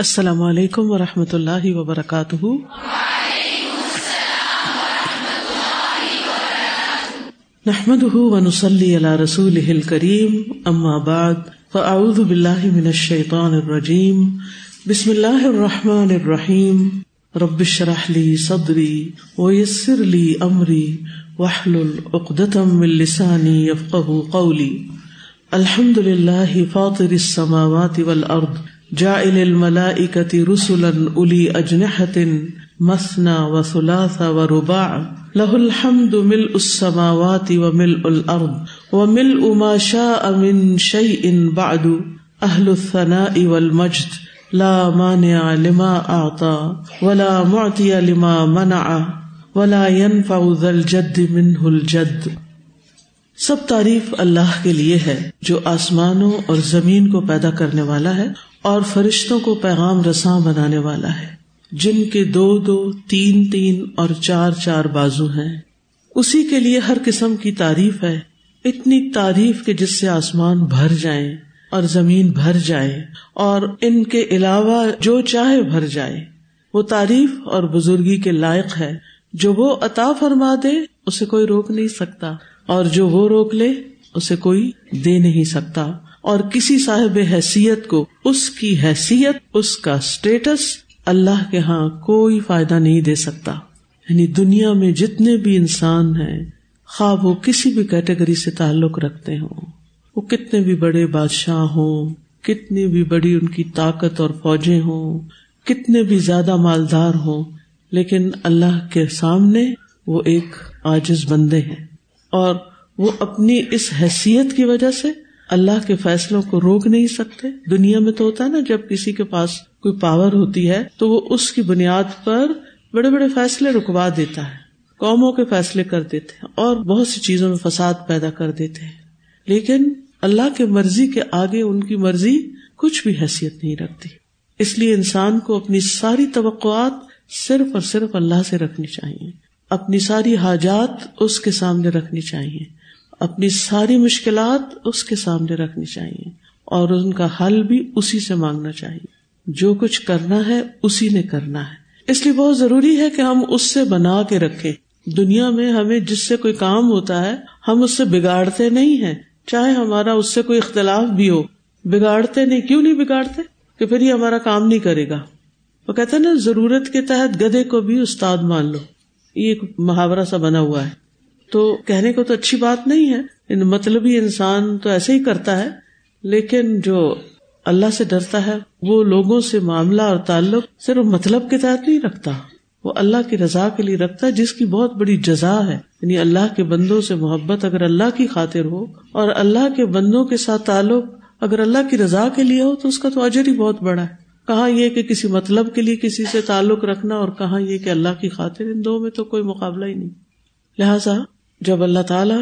السلام علیکم و رحمۃ اللہ وبرکاتہ۔ نحمد ونسلی علی رسول کریم اما بعد، فاعوذ باللہ من الشیطان الرجیم۔ بسم اللہ الرحمٰن الرحیم۔ ربش رحلی صدری ویسر لی امری وحل العقدم السانی یفق قولی۔ الحمد للہ فاطر السماوات والارض۔ جاعل الملائکة رسلا اولی اجنحت مثنا و ثلاث و رباع له الحمد ملء السماوات وملء الارض وملء ما شاء من شيء بعد. اهل الثناء والمجد لا مانع لما اعطى ولا معطي لما منع ولا ينفع ذا الجد منه الجد. سب تعریف اللہ کے لیے ہے جو آسمانوں اور زمین کو پیدا کرنے والا ہے اور فرشتوں کو پیغام رساں بنانے والا ہے۔ جن کے دو دو، تین تین اور چار چار بازو ہیں۔ اسی کے لیے ہر قسم کی تعریف ہے۔ اتنی تعریف کے جس سے آسمان بھر جائیں اور زمین بھر جائے اور ان کے علاوہ جو چاہے بھر جائے۔ وہ تعریف اور بزرگی کے لائق ہے۔ جو وہ عطا فرما دے، اسے کوئی روک نہیں سکتا۔ اور جو وہ روک لے، اسے کوئی دے نہیں سکتا۔ اور کسی صاحب حیثیت کو، اس کی حیثیت، اس کا اسٹیٹس اللہ کے ہاں کوئی فائدہ نہیں دے سکتا۔ یعنی دنیا میں جتنے بھی انسان ہیں خواب وہ کسی بھی کیٹیگری سے تعلق رکھتے ہوں۔ وہ کتنے بھی بڑے بادشاہ ہوں کتنی بھی بڑی ان کی طاقت اور فوجیں ہوں، کتنے بھی زیادہ مالدار ہوں، لیکن اللہ کے سامنے وہ ایک آجز بندے ہیں۔ اور وہ اپنی اس حیثیت کی وجہ سے اللہ کے فیصلوں کو روک نہیں سکتے۔ دنیا میں تو ہوتا ہے نا، جب کسی کے پاس کوئی پاور ہوتی ہے، تو وہ اس کی بنیاد پر بڑے بڑے فیصلے رکوا دیتا ہے۔ قوموں کے فیصلے کر دیتے ہیں اور بہت سی چیزوں میں فساد پیدا کر دیتے ہیں۔ لیکن اللہ کے مرضی کے آگے ان کی مرضی کچھ بھی حیثیت نہیں رکھتی۔ اس لیے انسان کو اپنی ساری توقعات صرف اور صرف اللہ سے رکھنی چاہیے۔ اپنی ساری حاجات اس کے سامنے رکھنی چاہیے۔ اپنی ساری مشکلات اس کے سامنے رکھنی چاہیے اور ان کا حل بھی اسی سے مانگنا چاہیے۔ جو کچھ کرنا ہے، اسی نے کرنا ہے۔ اس لیے بہت ضروری ہے کہ ہم اس سے بنا کے رکھے دنیا میں ہمیں جس سے کوئی کام ہوتا ہے، ہم اس سے بگاڑتے نہیں ہیں۔ چاہے ہمارا اس سے کوئی اختلاف بھی ہو۔ بگاڑتے نہیں۔ کیوں نہیں بگاڑتے؟ کہ پھر یہ ہمارا کام نہیں کرے گا۔ وہ کہتے نا، ضرورت کے تحت گدے کو بھی استاد مان لو۔ یہ ایک محاورہ سا بنا ہوا ہے۔ تو کہنے کو تو اچھی بات نہیں ہے۔ مطلبی انسان تو ایسے ہی کرتا ہے۔ لیکن جو اللہ سے ڈرتا ہے، وہ لوگوں سے معاملہ اور تعلق صرف مطلب کے تحت نہیں رکھتا۔ وہ اللہ کی رضا کے لیے رکھتا ہے، جس کی بہت بڑی جزا ہے۔ یعنی اللہ کے بندوں سے محبت اگر اللہ کی خاطر ہو اور اللہ کے بندوں کے ساتھ تعلق اگر اللہ کی رضا کے لیے ہو، تو اس کا تو اجر ہی بہت بڑا ہے۔ کہاں یہ کہ کسی مطلب کے لیے کسی سے تعلق رکھنا اور کہاں یہ کہ اللہ کی خاطر، ان دو میں تو کوئی مقابلہ ہی نہیں۔ لہذا جب اللہ تعالی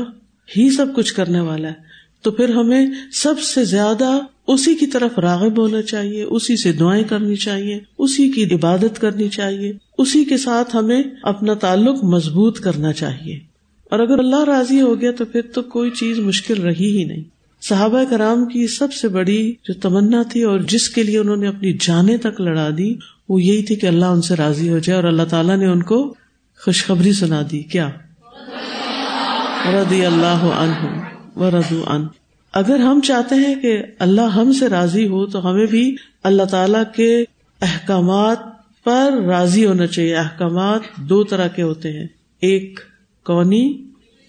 ہی سب کچھ کرنے والا ہے، تو پھر ہمیں سب سے زیادہ اسی کی طرف راغب ہونا چاہیے، اسی سے دعائیں کرنی چاہیے، اسی کی عبادت کرنی چاہیے، اسی کے ساتھ ہمیں اپنا تعلق مضبوط کرنا چاہیے۔ اور اگر اللہ راضی ہو گیا تو پھر تو کوئی چیز مشکل رہی ہی نہیں۔ صحابہ کرام کی سب سے بڑی جو تمنا تھی اور جس کے لیے انہوں نے اپنی جانے تک لڑا دی، وہ یہی تھی کہ اللہ ان سے راضی ہو جائے اور اللہ تعالیٰ نے ان کو خوشخبری سنا دی۔ کیا؟ ردی اللہ عنہ ردو ان اگر ہم چاہتے ہیں کہ اللہ ہم سے راضی ہو، تو ہمیں بھی اللہ تعالی کے احکامات پر راضی ہونا چاہیے۔ احکامات دو طرح کے ہوتے ہیں۔ ایک کونی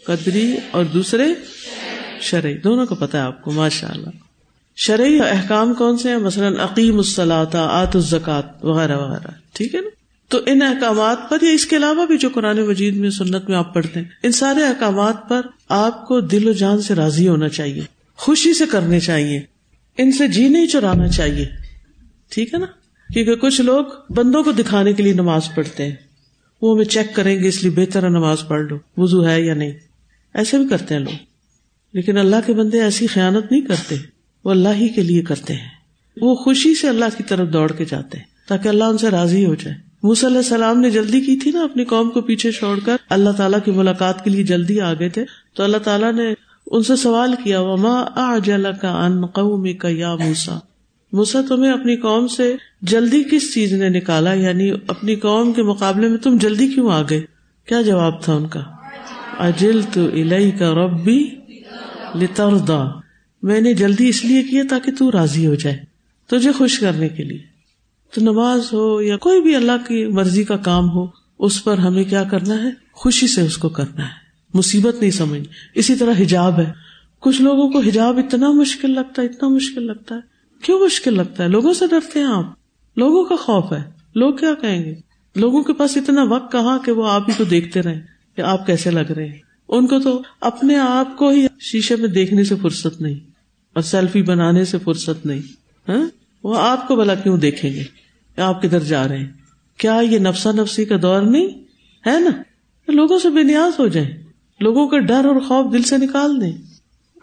قدری اور دوسرے شرعی۔ دونوں کو پتا ہے آپ کو ماشاء اللہ شرعی احکام کون سے ہیں؟ مثلاً عقیم الصلاط آت الزکات وغیرہ وغیرہ۔ ٹھیک ہے نا؟ تو ان احکامات پر یا اس کے علاوہ بھی جو قرآن مجید میں سنت میں آپ پڑھتے ہیں، ان سارے احکامات پر آپ کو دل و جان سے راضی ہونا چاہیے، خوشی سے کرنے چاہیے، ان سے جی نہیں چرانا چاہیے، ٹھیک ہے نا؟ کیونکہ کچھ لوگ بندوں کو دکھانے کے لیے نماز پڑھتے ہیں، وہ ہمیں چیک کریں گے اس لیے بہتر نماز پڑھ لو وزو ہے یا نہیں؟ ایسے بھی کرتے ہیں لوگ۔ لیکن اللہ کے بندے ایسی خیالت نہیں کرتے، وہ اللہ ہی کے لیے کرتے ہیں۔ وہ خوشی سے اللہ کی طرف دوڑ کے جاتے ہیں تاکہ اللہ ان سے راضی ہو جائے۔ موسی علیہ السلام نے جلدی کی تھی نا اپنی قوم کو پیچھے چھوڑ کر۔ اللہ تعالیٰ کی ملاقات کے لیے جلدی آ گئے تھے۔ تو اللہ تعالیٰ نے ان سے سوال کیا، وما کا ان قومی کا یا موسا مسا تمہیں اپنی قوم سے جلدی کس چیز نے نکالا؟ یعنی اپنی قوم کے مقابلے میں تم جلدی کیوں آ گئے؟ کیا جواب تھا ان کا؟ اجل تو الہی کا ربی لتردا میں نے جلدی اس لیے کیا تاکہ تو راضی ہو جائے تجھے خوش کرنے کے لیے۔ تو نماز ہو یا کوئی بھی اللہ کی مرضی کا کام ہو، اس پر ہمیں کیا کرنا ہے؟ خوشی سے اس کو کرنا ہے۔ مصیبت نہیں سمجھ۔ اسی طرح حجاب ہے۔ کچھ لوگوں کو حجاب اتنا مشکل لگتا ہے، اتنا مشکل لگتا ہے۔ کیوں مشکل لگتا ہے؟ لوگوں سے ڈرتے ہیں آپ۔ لوگوں کا خوف ہے۔ لوگ کیا کہیں گے؟ لوگوں کے پاس اتنا وقت کہا کہ وہ آپ ہی کو دیکھتے رہے کہ آپ کیسے لگ رہے ہیں۔ ان کو تو اپنے آپ کو ہی شیشے میں دیکھنے سے فرصت نہیں اور سیلفی بنانے سے فرصت نہیں۔ ہاں؟ وہ آپ کو بلا کیوں دیکھیں گے؟ آپ کدھر جا رہے ہیں؟ کیا یہ نفسا نفسی کا دور نہیں؟ ہے نا؟ لوگوں سے بے نیاز ہو جائیں۔ لوگوں کا ڈر اور خوف دل سے نکال دیں۔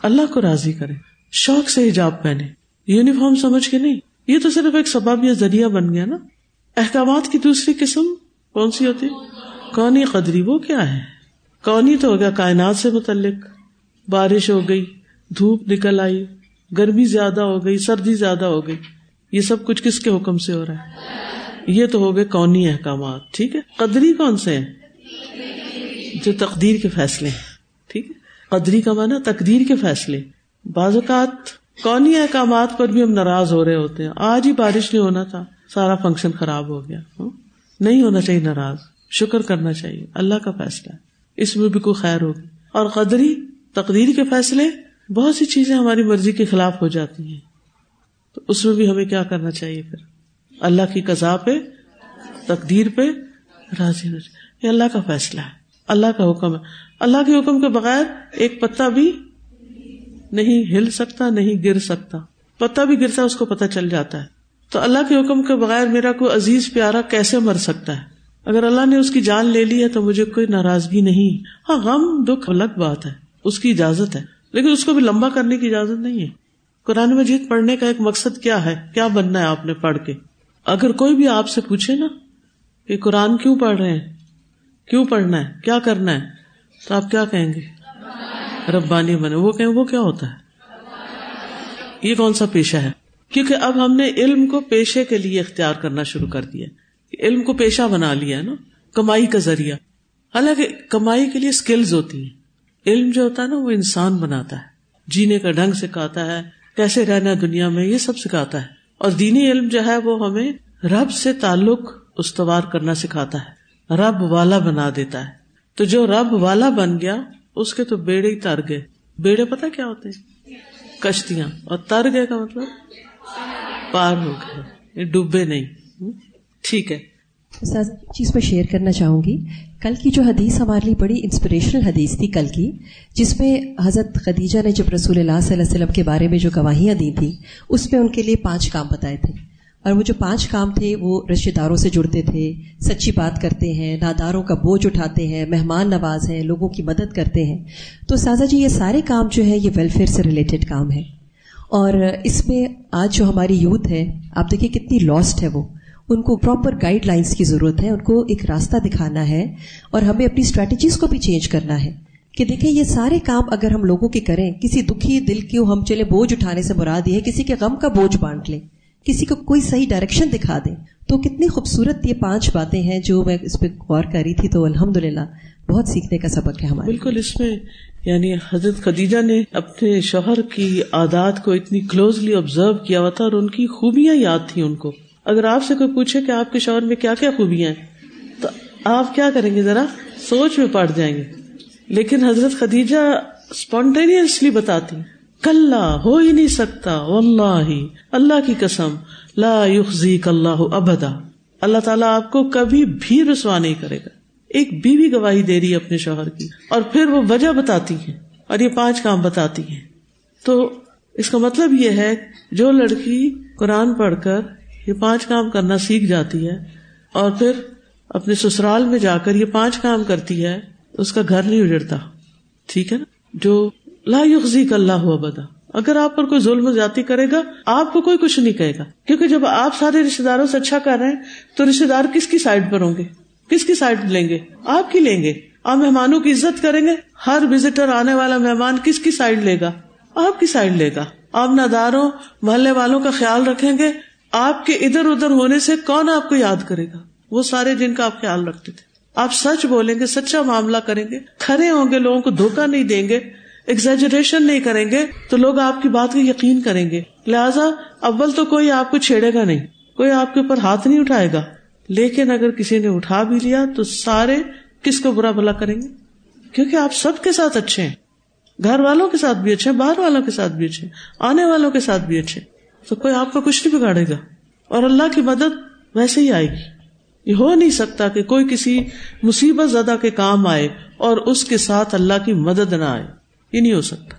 اللہ کو راضی کرے شوق سے حجاب پہنے یونیفارم سمجھ کے نہیں۔ یہ تو صرف ایک سبب یا ذریعہ بن گیا نا۔ احکامات کی دوسری قسم کون سی ہوتی؟ کونی قدری، وہ کیا ہے؟ کونی تو ہو گیا کائنات سے متعلق۔ بارش ہو گئی، دھوپ نکل آئی۔ گرمی زیادہ ہو گئی، سردی زیادہ ہو گئی۔ یہ سب کچھ کس کے حکم سے ہو رہا ہے؟ یہ تو ہو گئے کونی احکامات، ٹھیک ہے؟ قدری کون سے ہیں؟ جو تقدیر کے فیصلے ہیں، ٹھیک ہے؟ قدری کا مانا تقدیر کے فیصلے۔ بعض اوقات کونی احکامات پر بھی ہم ناراض ہو رہے ہوتے ہیں۔ آج ہی بارش نہیں ہونا تھا، سارا فنکشن خراب ہو گیا۔ نہیں ہونا چاہیے ناراض۔ شکر کرنا چاہیے۔ اللہ کا فیصلہ ہے۔ اس میں بھی کوئی خیر ہوگی۔ اور قدری، تقدیر کے فیصلے، بہت سی چیزیں ہماری مرضی کے خلاف ہو جاتی ہیں۔ تو اس میں بھی ہمیں کیا کرنا چاہیے پھر؟ اللہ کی قزا پہ، تقدیر پہ راضی ہو یہ اللہ کا فیصلہ ہے۔ اللہ کا حکم ہے۔ اللہ کے حکم کے بغیر ایک پتا بھی نہیں ہل سکتا، نہیں گر سکتا۔ پتا بھی گرتا اس کو پتا چل جاتا ہے۔ تو اللہ کے حکم کے بغیر میرا کوئی عزیز پیارا کیسے مر سکتا ہے؟ اگر اللہ نے اس کی جان لے لی ہے تو مجھے کوئی ناراضگی نہیں۔ ہاں غم، دکھ، الگ بات ہے۔ اس کی اجازت ہے۔ لیکن اس کو بھی لمبا کرنے کی اجازت نہیں ہے۔ قرآن مجید پڑھنے کا ایک مقصد کیا ہے؟ کیا بننا ہے آپ نے پڑھ کے؟ اگر کوئی بھی آپ سے پوچھے نا کہ قرآن کیوں پڑھ رہے ہیں؟ کیوں پڑھنا ہے؟ کیا کرنا ہے؟ تو آپ کیا کہیں گے؟ ربانی بنے۔ وہ کہیں، وہ کیا ہوتا ہے؟ یہ کون سا پیشہ ہے؟ کیونکہ اب ہم نے علم کو پیشے کے لیے اختیار کرنا شروع کر دیا علم کو پیشہ بنا لیا ہے نا، کمائی کا ذریعہ۔ حالانکہ کمائی کے لیے اسکلز ہوتی ہیں۔ علم جو ہوتا ہے نا، وہ انسان بناتا ہے۔ جینے کا ڈھنگ سکھاتا ہے۔ کیسے رہنا دنیا میں، یہ سب سکھاتا ہے۔ اور دینی علم جو ہے وہ ہمیں رب سے تعلق استوار کرنا سکھاتا ہے۔ رب والا بنا دیتا ہے۔ تو جو رب والا بن گیا، اس کے تو بیڑے ہی تر گئے۔ بیڑے پتا کیا ہوتے ہیں؟ کشتیاں۔ اور تر گئے کا مطلب؟ پار ہو گئے۔ ڈوبے نہیں۔ ٹھیک ہے۔ چیز میں شیئر کرنا چاہوں گی۔ کل کی جو حدیث ہمارے لیے بڑی انسپریشنل حدیث تھی کل کی، جس میں حضرت خدیجہ نے جب رسول اللہ صلی اللہ علیہ وسلم کے بارے میں جو گواہیاں دی تھی اس میں ان کے لیے پانچ کام بتائے تھے۔ اور وہ جو پانچ کام تھے، وہ رشتے داروں سے جڑتے تھے، سچی بات کرتے ہیں، ناداروں کا بوجھ اٹھاتے ہیں، مہمان نواز ہیں، لوگوں کی مدد کرتے ہیں۔ تو سازا جی یہ سارے کام جو ہے یہ ویلفیئر سے ریلیٹڈ کام ہے اور اس میں آج جو ہماری یوتھ ہے، آپ دیکھیے کتنی لاسٹ ہے وہ۔ ان کو پراپر گائیڈ لائنس کی ضرورت ہے، ان کو ایک راستہ دکھانا ہے اور ہمیں اپنی اسٹریٹجیز کو بھی چینج کرنا ہے کہ دیکھیں یہ سارے کام اگر ہم لوگوں کے کریں، کسی دکھی دل کی ہم چلے بوجھ اٹھانے سے مراد یہ کسی کے غم کا بوجھ بانٹ لیں، کسی کو کوئی صحیح ڈائریکشن دکھا دیں۔ تو کتنی خوبصورت یہ پانچ باتیں ہیں جو میں اس پہ غور کر رہی تھی۔ تو الحمد للہ بہت سیکھنے کا سبق ہے ہمارا بالکل، اس میں یعنی حضرت خدیجہ نے اپنے شوہر کی عادات کو اتنی کلوزلی آبزرو کیا ہوا تھا اور ان کی خوبیاں یاد تھی ان کو۔ اگر آپ سے کوئی پوچھے کہ آپ کے شوہر میں کیا کیا خوبیاں ہیں، تو آپ کیا کریں گے؟ ذرا سوچ میں پڑ جائیں گے۔ لیکن حضرت خدیجہ اسپونٹینیسلی بتاتی کل ہو ہی نہیں سکتا اللہ اللہ کی قسم، لا یخزیک اللہ ابدا۔ اللہ تعالیٰ آپ کو کبھی بھی رسوا نہیں کرے گا۔ ایک بیوی گواہی دے رہی ہے اپنے شوہر کی، اور پھر وہ وجہ بتاتی ہے اور یہ پانچ کام بتاتی ہے تو اس کا مطلب یہ ہے، جو لڑکی قرآن پڑھ کر یہ پانچ کام کرنا سیکھ جاتی ہے اور پھر اپنے سسرال میں جا کر یہ پانچ کام کرتی ہے، اس کا گھر نہیں اجڑتا۔ ٹھیک ہے نا؟ جو لا یخزیک اللہ ہوا بدا اگر آپ پر کوئی ظلم زیادتی کرے گا، آپ کو کوئی کچھ نہیں کہے گا۔ کیونکہ جب آپ سارے رشتے داروں سے اچھا کر رہے ہیں، تو رشتے دار کس کی سائڈ پر ہوں گے؟ کس کی سائڈ لیں گے؟ آپ کی لیں گے۔ آپ مہمانوں کی عزت کریں گے۔ ہر وزٹر آنے والا مہمان کس کی سائڈ لے گا؟ آپ کی سائڈ لے گا۔ آپ ناداروں، محلے والوں کا خیال رکھیں گے۔ آپ کے ادھر ادھر ہونے سے کون آپ کو یاد کرے گا؟ وہ سارے جن کا آپ خیال رکھتے تھے۔ آپ سچ بولیں گے، سچا معاملہ کریں گے۔ کھڑے ہوں گے، لوگوں کو دھوکہ نہیں دیں گے ایگزیجریشن نہیں کریں گے، تو لوگ آپ کی بات کو یقین کریں گے۔ لہٰذا اول تو کوئی آپ کو چھیڑے گا نہیں، کوئی آپ کے اوپر ہاتھ نہیں اٹھائے گا۔ لیکن اگر کسی نے اٹھا بھی لیا، تو سارے کس کو برا بلا کریں گے؟ کیونکہ آپ سب کے ساتھ اچھے ہیں۔ گھر والوں کے ساتھ بھی اچھے ہیں، باہر والوں کے ساتھ بھی اچھے ہیں، آنے والوں کے ساتھ بھی اچھے تو کوئی آپ کا کچھ نہیں بگاڑے گا۔ اور اللہ کی مدد ویسے ہی آئے گی۔ یہ ہو نہیں سکتا کہ کوئی کسی مصیبت زدہ کے کام آئے اور اس کے ساتھ اللہ کی مدد نہ آئے۔ یہ نہیں ہو سکتا۔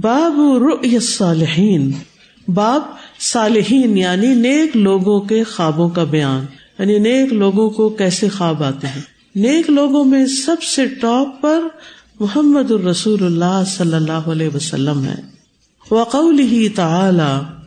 باب صالحین باب صالحین یعنی نیک لوگوں کے خوابوں کا بیان۔ یعنی نیک لوگوں کو کیسے خواب آتے ہیں۔ نیک لوگوں میں سب سے ٹاپ پر محمد الرسول اللہ صلی اللہ علیہ وسلم ہے۔ وقول ہی تعالی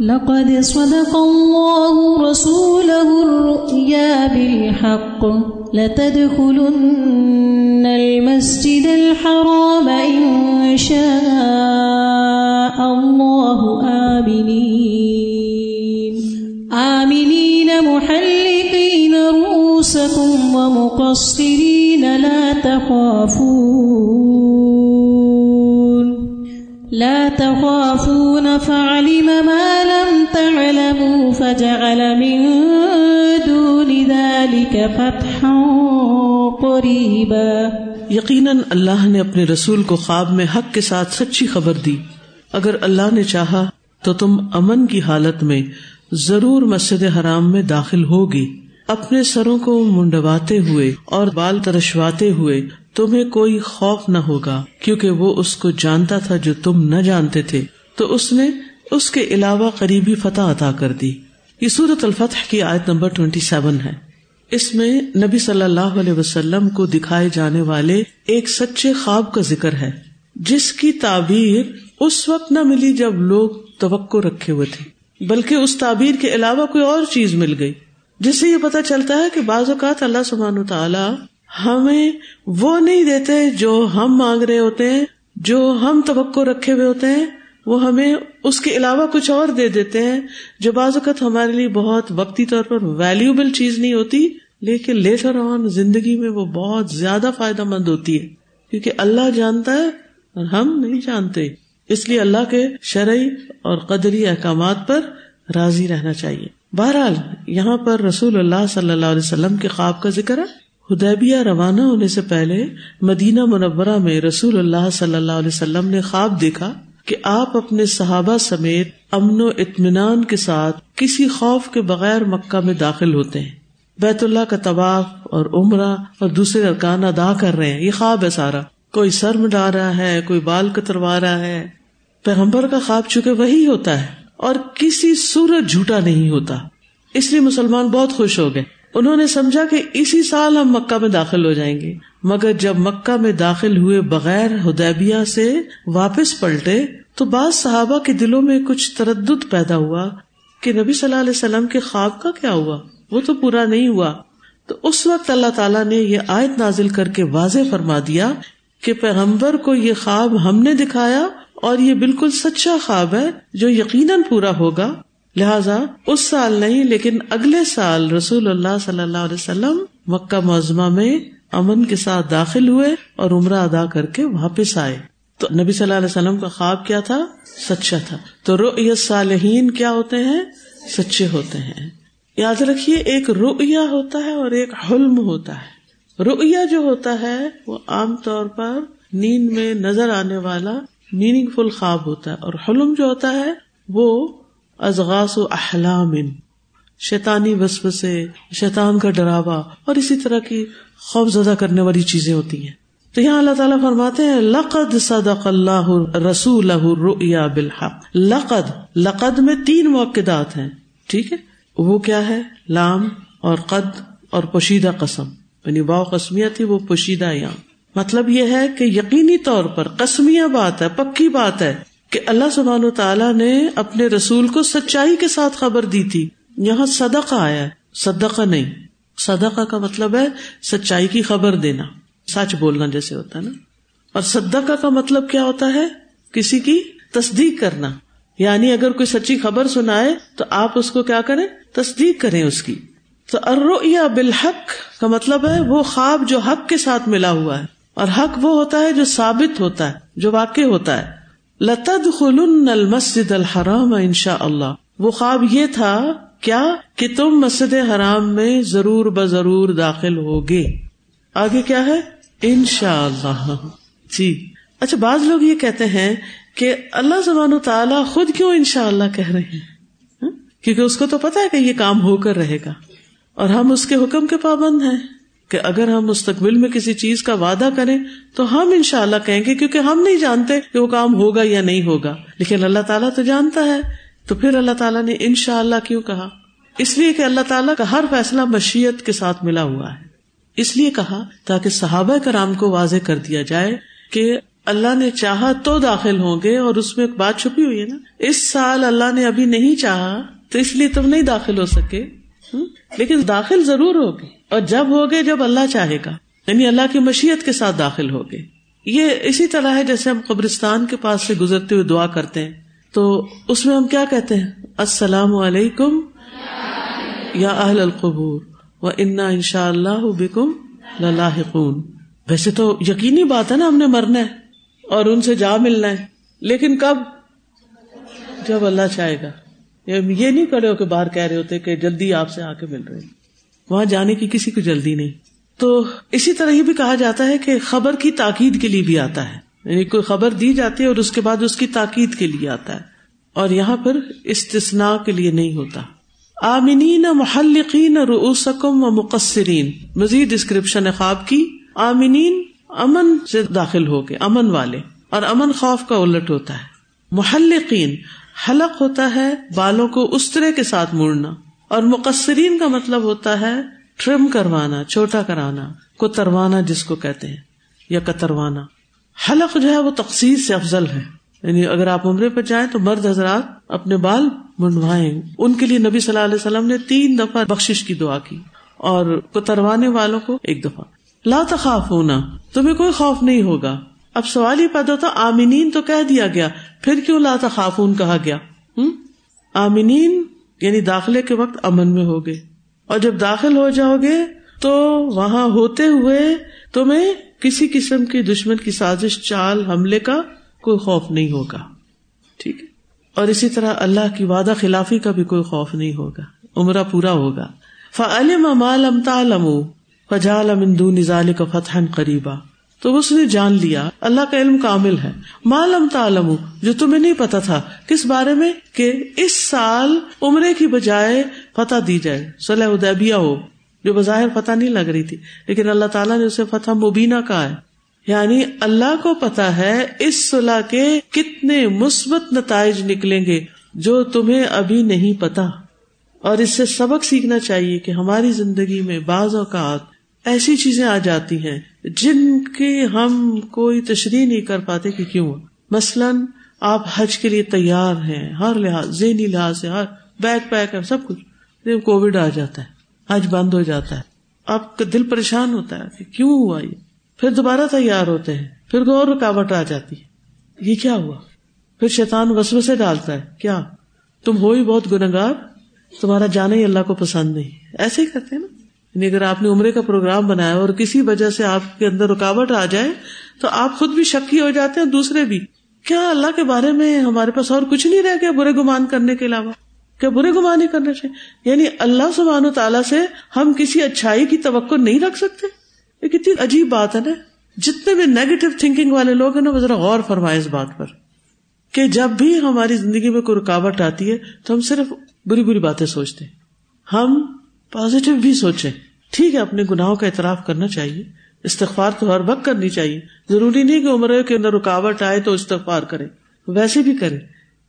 لقد صدق الله رسوله الرؤيا بالحق. لتدخلن المسجد الحرام إن شاء الله آمنين. آمنين محلقين رؤوسكم ومقصرين لا تخافون. لا تخافون فعلم ما لم تعلموا فجعل من دون ذلك فتحا قريبا. یقیناً اللہ نے اپنے رسول کو خواب میں حق کے ساتھ سچی خبر دی۔ اگر اللہ نے چاہا تو تم امن کی حالت میں ضرور مسجد حرام میں داخل ہوگی۔ اپنے سروں کو منڈواتے ہوئے اور بال ترشواتے ہوئے تمہیں کوئی خوف نہ ہوگا، کیونکہ وہ اس کو جانتا تھا جو تم نہ جانتے تھے۔ تو اس نے اس کے علاوہ قریبی فتح عطا کر دی۔ یہ سورت الفتح کی آیت نمبر ٹوینٹی سیون ہے۔ اس میں نبی صلی اللہ علیہ وسلم کو دکھائے جانے والے ایک سچے خواب کا ذکر ہے، جس کی تعبیر اس وقت نہ ملی جب لوگ توقع رکھے ہوئے تھے، بلکہ اس تعبیر کے علاوہ کوئی اور چیز مل گئی۔ جس سے یہ پتا چلتا ہے کہ بعض اوقات اللہ سبحان تعالیٰ ہمیں وہ نہیں دیتے جو ہم مانگ رہے ہوتے ہیں، جو ہم توقع رکھے ہوئے ہوتے ہیں، وہ ہمیں اس کے علاوہ کچھ اور دے دیتے ہیں۔ جو بعض اوقات ہمارے لیے بہت وقتی طور پر ویلوبل چیز نہیں ہوتی، لیکن لیٹر آن زندگی میں وہ بہت زیادہ فائدہ مند ہوتی ہے۔ کیونکہ اللہ جانتا ہے اور ہم نہیں جانتے۔ اس لیے اللہ کے شرعی اور قدری احکامات پر راضی رہنا چاہیے۔ بہرحال یہاں پر رسول اللہ صلی اللہ علیہ وسلم کے خواب کا ذکر ہے۔ ہدیبیہ روانہ ہونے سے پہلے مدینہ منورہ میں رسول اللہ صلی اللہ علیہ وسلم نے خواب دیکھا کہ آپ اپنے صحابہ سمیت امن و اطمینان کے ساتھ کسی خوف کے بغیر مکہ میں داخل ہوتے ہیں۔ بیت اللہ کا طباف اور عمرہ اور دوسرے ارکان ادا کر رہے ہیں۔ یہ خواب ہے سارا۔ کوئی سر مڈا رہا ہے، کوئی بال کتروا رہا ہے۔ پیغمبر کا خواب چونکہ وہی ہوتا ہے۔ اور کسی سورج جھوٹا نہیں ہوتا۔ اس لیے مسلمان بہت خوش ہو گئے۔ انہوں نے سمجھا کہ اسی سال ہم مکہ میں داخل ہو جائیں گے۔ مگر جب مکہ میں داخل ہوئے بغیر ہدیبیا سے واپس پلٹے، تو بعض صحابہ کے دلوں میں کچھ تردد پیدا ہوا کہ نبی صلی اللہ علیہ وسلم کے خواب کا کیا ہوا۔ وہ تو پورا نہیں ہوا۔ تو اس وقت اللہ تعالیٰ نے یہ آیت نازل کر کے واضح فرما دیا کہ پیغمبر کو یہ خواب ہم نے دکھایا اور یہ بالکل سچا خواب ہے جو یقیناً پورا ہوگا۔ لہذا اس سال نہیں، لیکن اگلے سال رسول اللہ صلی اللہ علیہ وسلم مکہ معظمہ میں امن کے ساتھ داخل ہوئے اور عمرہ ادا کر کے واپس آئے۔ تو نبی صلی اللہ علیہ وسلم کا خواب کیا تھا؟ سچا تھا۔ تو رو صالحین کیا ہوتے ہیں؟ سچے ہوتے ہیں۔ یاد رکھیے، ایک رویہ ہوتا ہے اور ایک حلم ہوتا ہے۔ رویہ جو ہوتا ہے، وہ عام طور پر نیند میں نظر آنے والا میننگ فل خواب ہوتا ہے اور حلم جو ہوتا ہے وہ ازغاس و احلام شیطانی وسو سے شیطان کا ڈراوا اور اسی طرح کی خوف زدہ کرنے والی چیزیں ہوتی ہیں۔ تو یہاں اللہ تعالیٰ فرماتے ہیں، لقد صدق اللہ رسول بالحق۔ لقد لقد میں تین موقعات ہیں، ٹھیک ہے؟ وہ کیا ہے؟ لام اور قد اور پوشیدہ قسم یعنی باؤ قسمیاں تھی وہ پوشیدہ یہاں مطلب یہ ہے کہ یقینی طور پر قسمیاں بات ہے، پکی بات ہے کہ اللہ سبحان و تعالیٰ نے اپنے رسول کو سچائی کے ساتھ خبر دی تھی۔ یہاں صدقہ آیا صدقہ نہیں۔ صدقہ کا مطلب ہے سچائی کی خبر دینا۔ سچ بولنا جیسے ہوتا ہے نا۔ اور صدقہ کا مطلب کیا ہوتا ہے؟ کسی کی تصدیق کرنا۔ یعنی اگر کوئی سچی خبر سنائے تو آپ اس کو کیا کریں؟ تصدیق کریں اس کی۔ تو ارو یا بالحق کا مطلب ہے وہ خواب جو حق کے ساتھ ملا ہوا ہے۔ اور حق وہ ہوتا ہے جو ثابت ہوتا ہے، جو واقع ہوتا ہے۔ لتد خلن المسد الحرام ان شاء اللہ وہ خواب یہ تھا، کیا؟ کہ تم مسجد حرام میں ضرور بضرور داخل ہوگے۔ آگے کیا ہے؟ ان شاء اللہ جی۔ اچھا بعض لوگ یہ کہتے ہیں کہ اللہ زبان و تعالیٰ خود کیوں ان شاء اللہ کہہ رہے ہیں؟ کیونکہ اس کو تو پتا ہے کہ یہ کام ہو کر رہے گا۔ اور ہم اس کے حکم کے پابند ہیں۔ کہ اگر ہم مستقبل میں کسی چیز کا وعدہ کریں تو ہم ان شاء اللہ کہیں گے کیونکہ ہم نہیں جانتے کہ وہ کام ہوگا یا نہیں ہوگا۔ لیکن اللہ تعالیٰ تو جانتا ہے۔ تو پھر اللہ تعالیٰ نے ان شاء اللہ کیوں کہا؟ اس لیے کہ اللہ تعالیٰ کا ہر فیصلہ مشیت کے ساتھ ملا ہوا ہے۔ اس لیے کہا تاکہ صحابہ کرام کو واضح کر دیا جائے کہ اللہ نے چاہا تو داخل ہوں گے اور اس میں ایک بات چھپی ہوئی ہے نا۔ اس سال اللہ نے ابھی نہیں چاہا تو اس لیے تم نہیں داخل ہو سکے۔ لیکن داخل ضرور ہوگے۔ اور جب ہوگے جب اللہ چاہے گا یعنی اللہ کی مشیت کے ساتھ داخل ہوگے۔ یہ اسی طرح ہے جیسے ہم قبرستان کے پاس سے گزرتے ہوئے دعا کرتے ہیں۔ تو اس میں ہم کیا کہتے ہیں؟ السلام علیکم یا اہل القبور و انا ان شاء اللہ بکم لاحقون ویسے تو یقینی بات ہے نا، ہم نے مرنا ہے اور ان سے جا ملنا ہے۔ لیکن کب؟ جب اللہ چاہے گا۔ یہ نہیں کھڑے ہو کہ باہر کہہ رہے ہوتے کہ جلدی آپ سے آ کے مل رہے وہاں جانے کی کسی کو جلدی نہیں۔ تو اسی طرح یہ بھی کہا جاتا ہے کہ خبر کی تاکید کے لیے بھی آتا ہے۔ یعنی کوئی خبر دی جاتی ہے اور اس کے بعد اس کی تاکید کے لیے آتا ہے۔ اور یہاں پر استثناء کے لیے نہیں ہوتا۔ آمنین محلقین رؤوسکم و مقصرین۔ مزید ڈسکرپشن خواب کی۔ آمنین امن سے داخل ہو کے، امن والے۔ اور امن خوف کا الٹ ہوتا ہے۔ محلقین، حلق ہوتا ہے بالوں کو استرے کے ساتھ موڑنا۔ اور مقصرین کا مطلب ہوتا ہے ٹرم کروانا، چھوٹا کرانا، کتروانا جس کو کہتے ہیں، یا کتروانا۔ حلق جو ہے وہ تقسیم سے افضل ہے۔ یعنی اگر آپ عمرے پہ جائیں تو مرد حضرات اپنے بال منڈوائے ان کے لیے نبی صلی اللہ علیہ وسلم نے تین دفعہ بخش کی دعا کی اور کتروانے والوں کو ایک دفعہ۔ لا تخاف ہونا تمہیں کوئی خوف نہیں ہوگا۔ اب سوال ہی پیدا ہوتا، آمینین تو کہہ دیا گیا، پھر کیوں لا تخافون کہا گیا؟ ہوں آمینین یعنی داخلے کے وقت امن میں ہوگے۔ اور جب داخل ہو جاؤ گے تو وہاں ہوتے ہوئے تمہیں کسی قسم کی دشمن کی سازش، چال، حملے کا کوئی خوف نہیں ہوگا۔ ٹھیک ہے؟ اور اسی طرح اللہ کی وعدہ خلافی کا بھی کوئی خوف نہیں ہوگا۔ عمرہ پورا ہوگا۔ فعلم مالم تالم فجال امندو نظال کا فتح قریبا تو اس نے جان لیا، اللہ کا علم کامل ہے۔ معلوم تعلم جو تمہیں نہیں پتا تھا، کس بارے میں؟ کہ اس سال عمرے کی بجائے فتح دی جائے۔ صلاح ادیبیہ ہو، جو بظاہر فتح نہیں لگ رہی تھی، لیکن اللہ تعالیٰ نے اسے فتح مبینہ کہا ہے۔ یعنی اللہ کو پتا ہے اس صلاح کے کتنے مثبت نتائج نکلیں گے، جو تمہیں ابھی نہیں پتا اور اس سے سبق سیکھنا چاہیے کہ ہماری زندگی میں بعض اوقات ایسی چیزیں آ جاتی ہیں جن کی ہم کوئی تشریح نہیں کر پاتے کہ کیوں مثلاً آپ حج کے لیے تیار ہیں، ہر لحاظ، ذہنی لحاظ سے ہر بیگ پیک ہے، سب کچھ۔ کووڈ آ جاتا ہے، حج بند ہو جاتا ہے۔ آپ کا دل پریشان ہوتا ہے کہ کیوں ہوا یہ؟ پھر دوبارہ تیار ہوتے ہیں، پھر اور رکاوٹ آ جاتی ہے یہ کیا ہوا؟ پھر شیطان وسو سے ڈالتا ہے، کیا؟ تم ہو ہی بہت گنگار تمہارا جانا ہی اللہ کو پسند نہیں۔ ایسے ہی کرتے نا۔ یعنی اگر آپ نے عمرے کا پروگرام بنایا اور کسی وجہ سے آپ کے اندر رکاوٹ آ جائے، تو آپ خود بھی شکی ہو جاتے ہیں، دوسرے بھی۔ کیا اللہ کے بارے میں ہمارے پاس اور کچھ نہیں رہ گیا برے گمان کرنے کے علاوہ؟ کیا برے گمان ہی کرنا چاہیے یعنی اللہ سبحانہ و تعالیٰ سے ہم کسی اچھائی کی توقع نہیں رکھ سکتے؟ یہ کتنی عجیب بات ہے نا۔ جتنے بھی نیگیٹو تھنکنگ والے لوگ ہیں نا، وہ ذرا غور فرمائے اس بات پر۔ کہ جب بھی ہماری زندگی میں کوئی رکاوٹ آتی ہے، تو ہم صرف بری بری باتیں سوچتے ہم پازیٹو بھی سوچے ٹھیک ہے، اپنے گناہوں کا اعتراف کرنا چاہیے۔ استغفار تو ہر وقت کرنی چاہیے۔ ضروری نہیں کہ عمر کے اندر رکاوٹ آئے تو استغفار کرے ویسے بھی کرے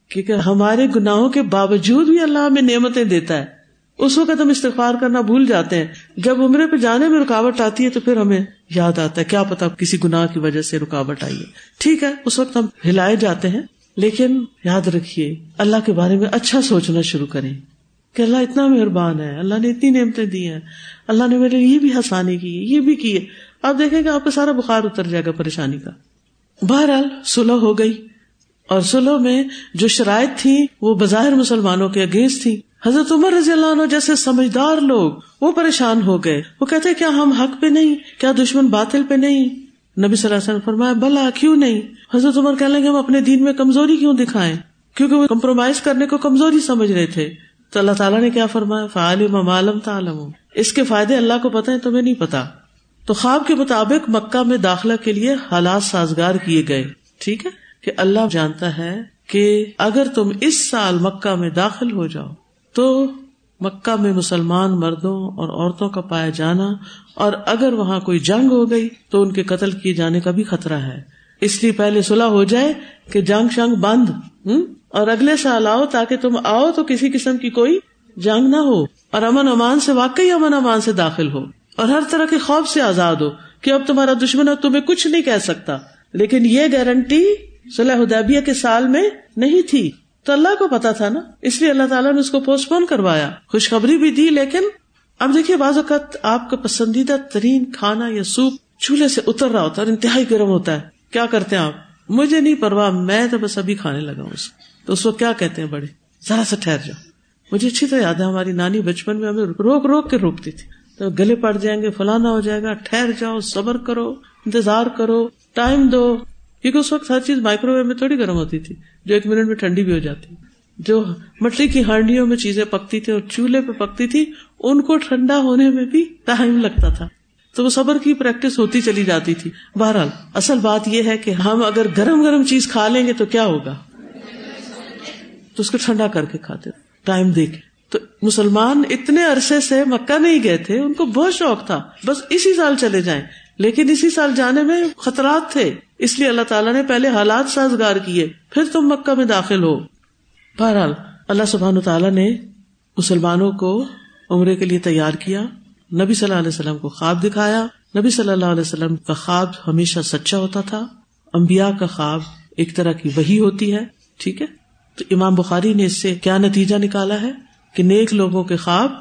کیونکہ ہمارے گناہوں کے باوجود بھی اللہ ہمیں نعمتیں دیتا ہے۔ اس وقت ہم استغفار کرنا بھول جاتے ہیں۔ جب عمرے پہ جانے میں رکاوٹ آتی ہے تو پھر ہمیں یاد آتا ہے، کیا پتا کسی گناہ کی وجہ سے رکاوٹ آئی ہے۔ ٹھیک ہے، اس وقت ہم ہلائے جاتے ہیں، لیکن یاد رکھیے، اللہ کے بارے میں اچھا سوچنا شروع کریں۔ کہ اللہ اتنا مہربان ہے، اللہ نے اتنی نعمتیں دی ہیں۔ اللہ نے میرے یہ بھی ہسانی کی یہ بھی کی ہے۔ آپ دیکھیں گے آپ کا سارا بخار اتر جائے گا پریشانی کا۔ بہرحال سلح ہو گئی۔ اور سلو میں جو شرائط تھی وہ بظاہر مسلمانوں کے اگینسٹ تھی حضرت عمر رضی اللہ عنہ جیسے سمجھدار لوگ، وہ پریشان ہو گئے۔ وہ کہتے کیا ہم حق پہ نہیں؟ کیا دشمن باطل پہ نہیں؟ نبی صلی اللہ علیہ وسلم فرمایا بلا کیوں نہیں؟ حضرت عمر کہنے ہم اپنے دین میں کمزوری کیوں دکھائیں؟ کیونکہ وہ کمپرومائز کرنے کو کمزوری سمجھ رہے تھے۔ تو اللہ تعالیٰ نے کیا فرمایا؟ فعالم عالم تعالم اس کے فائدے اللہ کو پتہ ہے تمہیں نہیں پتا تو خواب کے مطابق مکہ میں داخلہ کے لیے حالات سازگار کیے گئے۔ ٹھیک ہے؟ کہ اللہ جانتا ہے کہ اگر تم اس سال مکہ میں داخل ہو جاؤ، تو مکہ میں مسلمان مردوں اور عورتوں کا پایا جانا اور اگر وہاں کوئی جنگ ہو گئی، تو ان کے قتل کیے جانے کا بھی خطرہ ہے۔ اس لیے پہلے سلح ہو جائے کہ جنگ شنگ بند اور اگلے سال آؤ تاکہ تم آؤ تو کسی قسم کی کوئی جنگ نہ ہو، اور امن امان سے واقعی امن امان سے داخل ہو۔ اور ہر طرح کے خوف سے آزاد ہو کہ اب تمہارا دشمن تمہیں کچھ نہیں کہہ سکتا۔ لیکن یہ گارنٹی صلاح ادیبیہ کے سال میں نہیں تھی۔ تو اللہ کو پتا تھا نا؟ اس لیے اللہ تعالیٰ نے اس کو پوسٹ پون کروایا۔ خوشخبری بھی دی، لیکن اب دیکھیے بعض اوقات آپ کا پسندیدہ ترین کھانا یا سوپ چولہے سے اتر رہا ہوتا ہے اور انتہائی گرم ہوتا ہے۔ کیا کرتے ہیں آپ؟ مجھے نہیں پرواہ، میں تو بس ابھی کھانے لگا ہوں تو اس کو کیا کہتے ہیں بڑے؟ ذرا سا ٹھہر جاؤ۔ مجھے اچھی طرح یاد ہے، ہماری نانی بچپن میں ہمیں روک روک کے روکتی تھی۔ تو گلے پڑ جائیں گے، فلانا ہو جائے گا، ٹھہر جاؤ، صبر کرو، انتظار کرو، ٹائم دو۔ کیونکہ اس وقت ہر چیز مائکرو ویو میں تھوڑی گرم ہوتی تھی، جو ایک منٹ میں ٹھنڈی بھی ہو جاتی۔ جو مٹی کی ہانڈیوں میں چیزیں پکتی تھی اور چولہے پہ پکتی تھی ان کو ٹھنڈا ہونے میں بھی ٹائم لگتا تھا۔ تو وہ صبر کی پریکٹس ہوتی چلی جاتی تھی۔ بہرحال، اصل بات یہ ہے کہ ہم اگر گرم گرم چیز کھا لیں گے تو کیا ہوگا؟ تو اس کو ٹھنڈا کر کے کھاتے ٹائم دے کے۔ تو مسلمان اتنے عرصے سے مکہ نہیں گئے تھے، ان کو بہت شوق تھا۔ بس اسی سال چلے جائیں۔ لیکن اسی سال جانے میں خطرات تھے۔ اس لیے اللہ تعالیٰ نے پہلے حالات سازگار کیے، پھر تم مکہ میں داخل ہو۔ بہرحال، اللہ سبحان تعالیٰ نے مسلمانوں کو عمرے کے لیے تیار کیا۔ نبی صلی اللہ علیہ وسلم کو خواب دکھایا۔ نبی صلی اللہ علیہ وسلم کا خواب ہمیشہ سچا ہوتا تھا۔ امبیا کا خواب ایک طرح کی وہی ہوتی ہے، ٹھیک ہے؟ تو امام بخاری نے اس سے کیا نتیجہ نکالا ہے؟ کہ نیک لوگوں کے خواب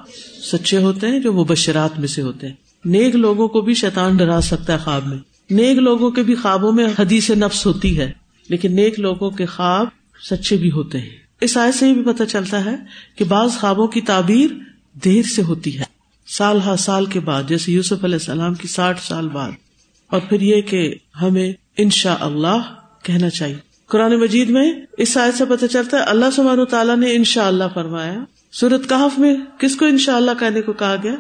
سچے ہوتے ہیں جو وہ بشرات میں سے ہوتے ہیں۔ نیک لوگوں کو بھی شیطان ڈرا سکتا ہے خواب میں۔ نیک لوگوں کے بھی خوابوں میں حدیث نفس ہوتی ہے، لیکن نیک لوگوں کے خواب سچے بھی ہوتے ہیں۔ اس آئے سے یہ بھی پتا چلتا ہے کہ بعض خوابوں کی تعبیر دیر سے ہوتی ہے۔ سال ہر سال کے بعد، جیسے یوسف علیہ السلام کی ساٹھ سال بعد۔ اور پھر یہ کہ ہمیں ان شاء اللہ کہنا چاہیے۔ قرآن مجید میں اس آیت سے پتہ چلتا ہے، اللہ سبحانہ تعالیٰ نے ان شاء اللہ فرمایا۔ سورت کہف میں کس کو ان شاء اللہ کہنے کو کہا گیا؟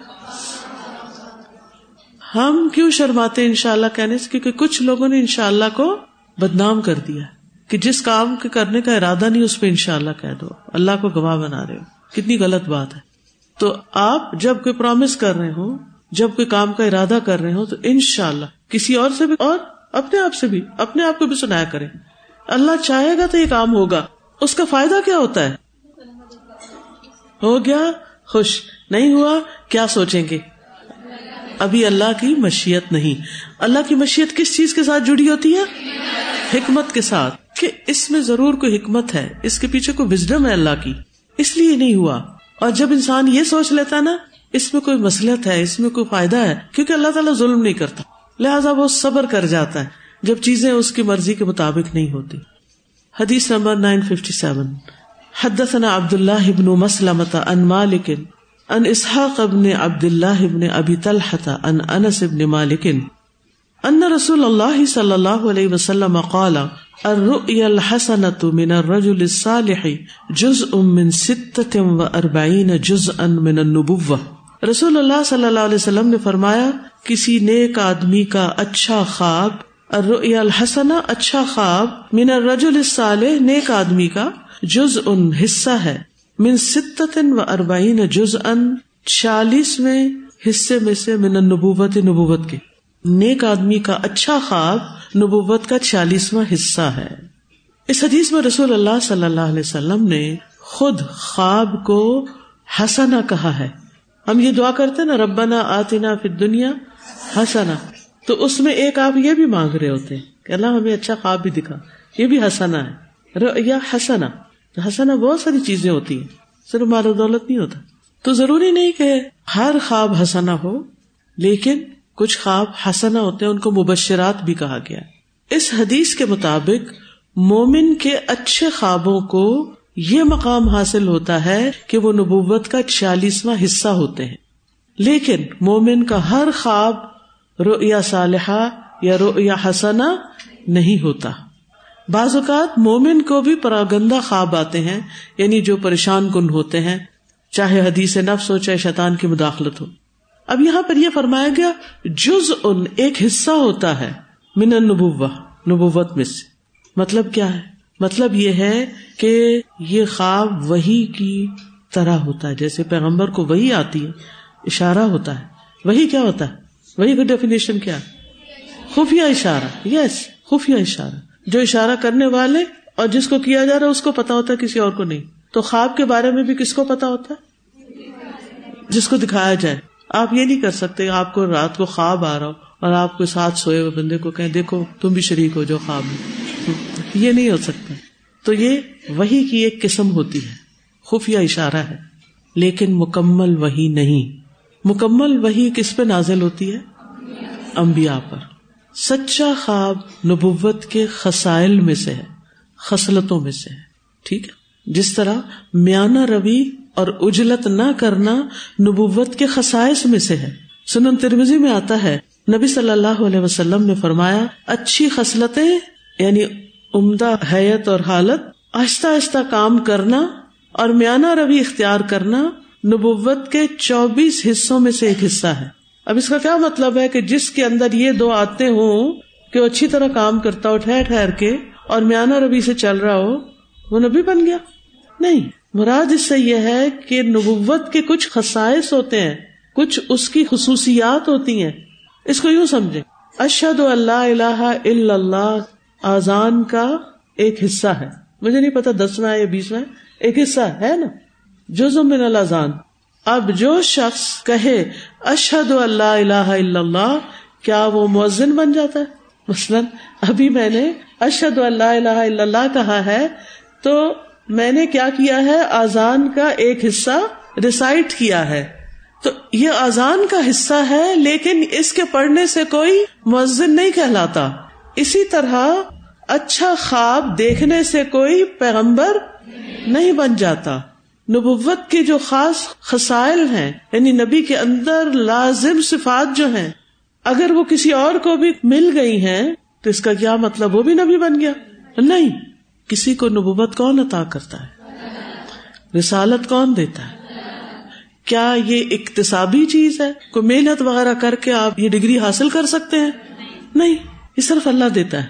ہم کیوں شرماتے ان شاء اللہ کہنے سے؟ کیونکہ کچھ لوگوں نے ان شاء اللہ کو بدنام کر دیا۔ کہ جس کام کے کرنے کا ارادہ نہیں، اس پہ ان شاء اللہ کہہ دو۔ اللہ کو گواہ بنا رہے ہو۔ کتنی غلط بات ہے۔ تو آپ جب کوئی پرومس کر رہے ہوں، جب کوئی کام کا ارادہ کر رہے ہوں، تو ان شاء اللہ کسی اور سے بھی اور اپنے آپ سے بھی، اپنے آپ کو بھی سنایا کرے اللہ چاہے گا تو یہ کام ہوگا۔ اس کا فائدہ کیا ہوتا ہے؟ ہو گیا، خوش۔ نہیں ہوا، کیا سوچیں گے؟ ابھی اللہ کی مشیت نہیں۔ اللہ کی مشیت کس چیز کے ساتھ جڑی ہوتی ہے؟ حکمت کے ساتھ۔ کہ اس میں ضرور کوئی حکمت ہے، اس کے پیچھے کوئی وزڈم ہے اللہ کی۔ اس لیے نہیں ہوا۔ اور جب انسان یہ سوچ لیتا نا، اس میں کوئی مسلط ہے اس میں کوئی فائدہ ہے، کیونکہ اللہ تعالیٰ ظلم نہیں کرتا۔ لہٰذا وہ صبر کر جاتا ہے، جب چیزیں اس کی مرضی کے مطابق نہیں ہوتی۔ حدیث نمبر نائن ففٹی سیون۔ حدثنا عبد اللہ ابن مسلمت ان مالک ان اسحاق ابن عبد اللہ ابن ابی طلحت ان انس ابن مالک، ان رسول اللہ صلی اللہ علیہ وسلم قال الرؤيا الحسنة من الرجل الصالح جزء من ستة واربعين جزءا من النبوة. رسول اللہ صلی اللہ علیہ وسلم نے فرمایا، کسی نیک آدمی کا اچھا خواب، الرؤيا الحسنة اچھا خواب من الرجل الصالح نیک آدمی کا جز ان حصہ ہے۔ من ستت و اربعین جز ان چالیسویں حصے میں سے من النبوت، نبوت کے۔ نیک آدمی کا اچھا خواب نبوت کا چالیسواں حصہ ہے۔ اس حدیث میں رسول اللہ صلی اللہ علیہ وسلم نے خود خواب کو ہسنا کہا ہے۔ ہم یہ دعا کرتے نا، ربنا آتنا فی دنیا ہسنا تو اس میں ایک آپ یہ بھی مانگ رہے ہوتے کہ اللہ ہمیں اچھا خواب بھی دکھا۔ یہ بھی ہسنا ہے۔ یا ہسنا ہسنا بہت ساری چیزیں ہوتی ہیں۔ صرف مال و دولت نہیں ہوتا۔ تو ضروری نہیں کہ ہر خواب ہسنا ہو، لیکن کچھ خواب ہسنا ہوتے ہیں، ان کو مبشرات بھی کہا گیا اس حدیث کے مطابق مومن کے اچھے خوابوں کو یہ مقام حاصل ہوتا ہے کہ وہ نبوت کا چھیالیسواں حصہ ہوتے ہیں۔ لیکن مومن کا ہر خواب رو یا صالحہ یا رو یا حسنا نہیں ہوتا۔ بعض اوقات مومن کو بھی پراگندہ خواب آتے ہیں یعنی جو پریشان کن ہوتے ہیں، چاہے حدیث نفس ہو، چاہے شیطان کی مداخلت ہو۔ اب یہاں پر یہ فرمایا گیا، جز ان ایک حصہ ہوتا ہے، من نبوا نبوت میں سے۔ مطلب کیا ہے؟ مطلب یہ ہے کہ یہ خواب وہی کی طرح ہوتا ہے، جیسے پیغمبر کو وہی آتی ہے، اشارہ ہوتا ہے۔ وہی کیا ہوتا ہے؟ وہی کا ڈیفینیشن کیا خفیہ اشارہ یس خفیہ اشارہ۔ جو اشارہ کرنے والے اور جس کو کیا جا رہا ہے، اس کو پتا ہوتا ہے، کسی اور کو نہیں۔ تو خواب کے بارے میں بھی کس کو پتا ہوتا ہے؟ جس کو دکھایا جائے۔ آپ یہ نہیں کر سکتے آپ کو رات کو خواب آ رہا ہو اور آپ کو ساتھ سوئے ہوئے بندے کو کہیں، دیکھو، تم بھی شریک ہو جو خواب میں۔ یہ نہیں ہو سکتا۔ تو یہ وہی کی ایک قسم ہوتی ہے۔ خفیہ اشارہ ہے۔ لیکن مکمل وہی نہیں۔ مکمل وہی کس پہ نازل ہوتی ہے؟ امبیا پر۔ سچا خواب نبوت کے خسائل میں سے ہے، خصلتوں میں سے ہے۔ ٹھیک ہے؟ جس طرح میانہ روی اور اجلت نہ کرنا نبوت کے خسائش میں سے ہے۔ سنن ترمزی میں آتا ہے، نبی صلی اللہ علیہ وسلم نے فرمایا، اچھی خصلتیں یعنی عمدہ حیت اور حالت، آہستہ آہستہ کام کرنا اور میانہ روی اختیار کرنا نبوت کے چوبیس حصوں میں سے ایک حصہ ہے۔ اب اس کا کیا مطلب ہے کہ جس کے اندر یہ دو آتے ہوں کہ وہ اچھی طرح کام کرتا ہو، ٹھہر ٹھہر کے اور میانہ ربی سے چل رہا ہو، وہ نبی بن گیا؟ نہیں۔ مراد اس سے یہ ہے کہ نبوت کے کچھ خسائش ہوتے ہیں، کچھ اس کی خصوصیات ہوتی ہیں۔ اس کو یوں سمجھے اشد اللہ اللہ اللہ آزان کا ایک حصہ ہے۔ مجھے نہیں پتا دسواں یا بیسواں ایک حصہ ہے نا؟ جو من الزان اب جو شخص کہے اشد اللہ اللہ اللہ، کیا وہ مؤذن بن جاتا ہے؟ مثلاً ابھی میں نے اشد اللہ اللہ اللہ کہا ہے تو میں نے کیا کیا ہے؟ آزان کا ایک حصہ ریسائٹ کیا ہے۔ تو یہ آزان کا حصہ ہے، لیکن اس کے پڑھنے سے کوئی مؤذن نہیں کہلاتا۔ اسی طرح اچھا خواب دیکھنے سے کوئی پیغمبر نہیں بن جاتا۔ نبوت کے جو خاص خسائل ہیں یعنی نبی کے اندر لازم صفات جو ہیں، اگر وہ کسی اور کو بھی مل گئی ہیں، تو اس کا کیا مطلب؟ وہ بھی نبی بن گیا۔ نہیں۔ کسی کو نبوت کون عطا کرتا ہے؟ رسالت کون دیتا ہے؟ کیا یہ اقتصابی چیز ہے؟ کوئی محنت وغیرہ کر کے آپ یہ ڈگری حاصل کر سکتے ہیں؟ نہیں، یہ صرف اللہ دیتا ہے۔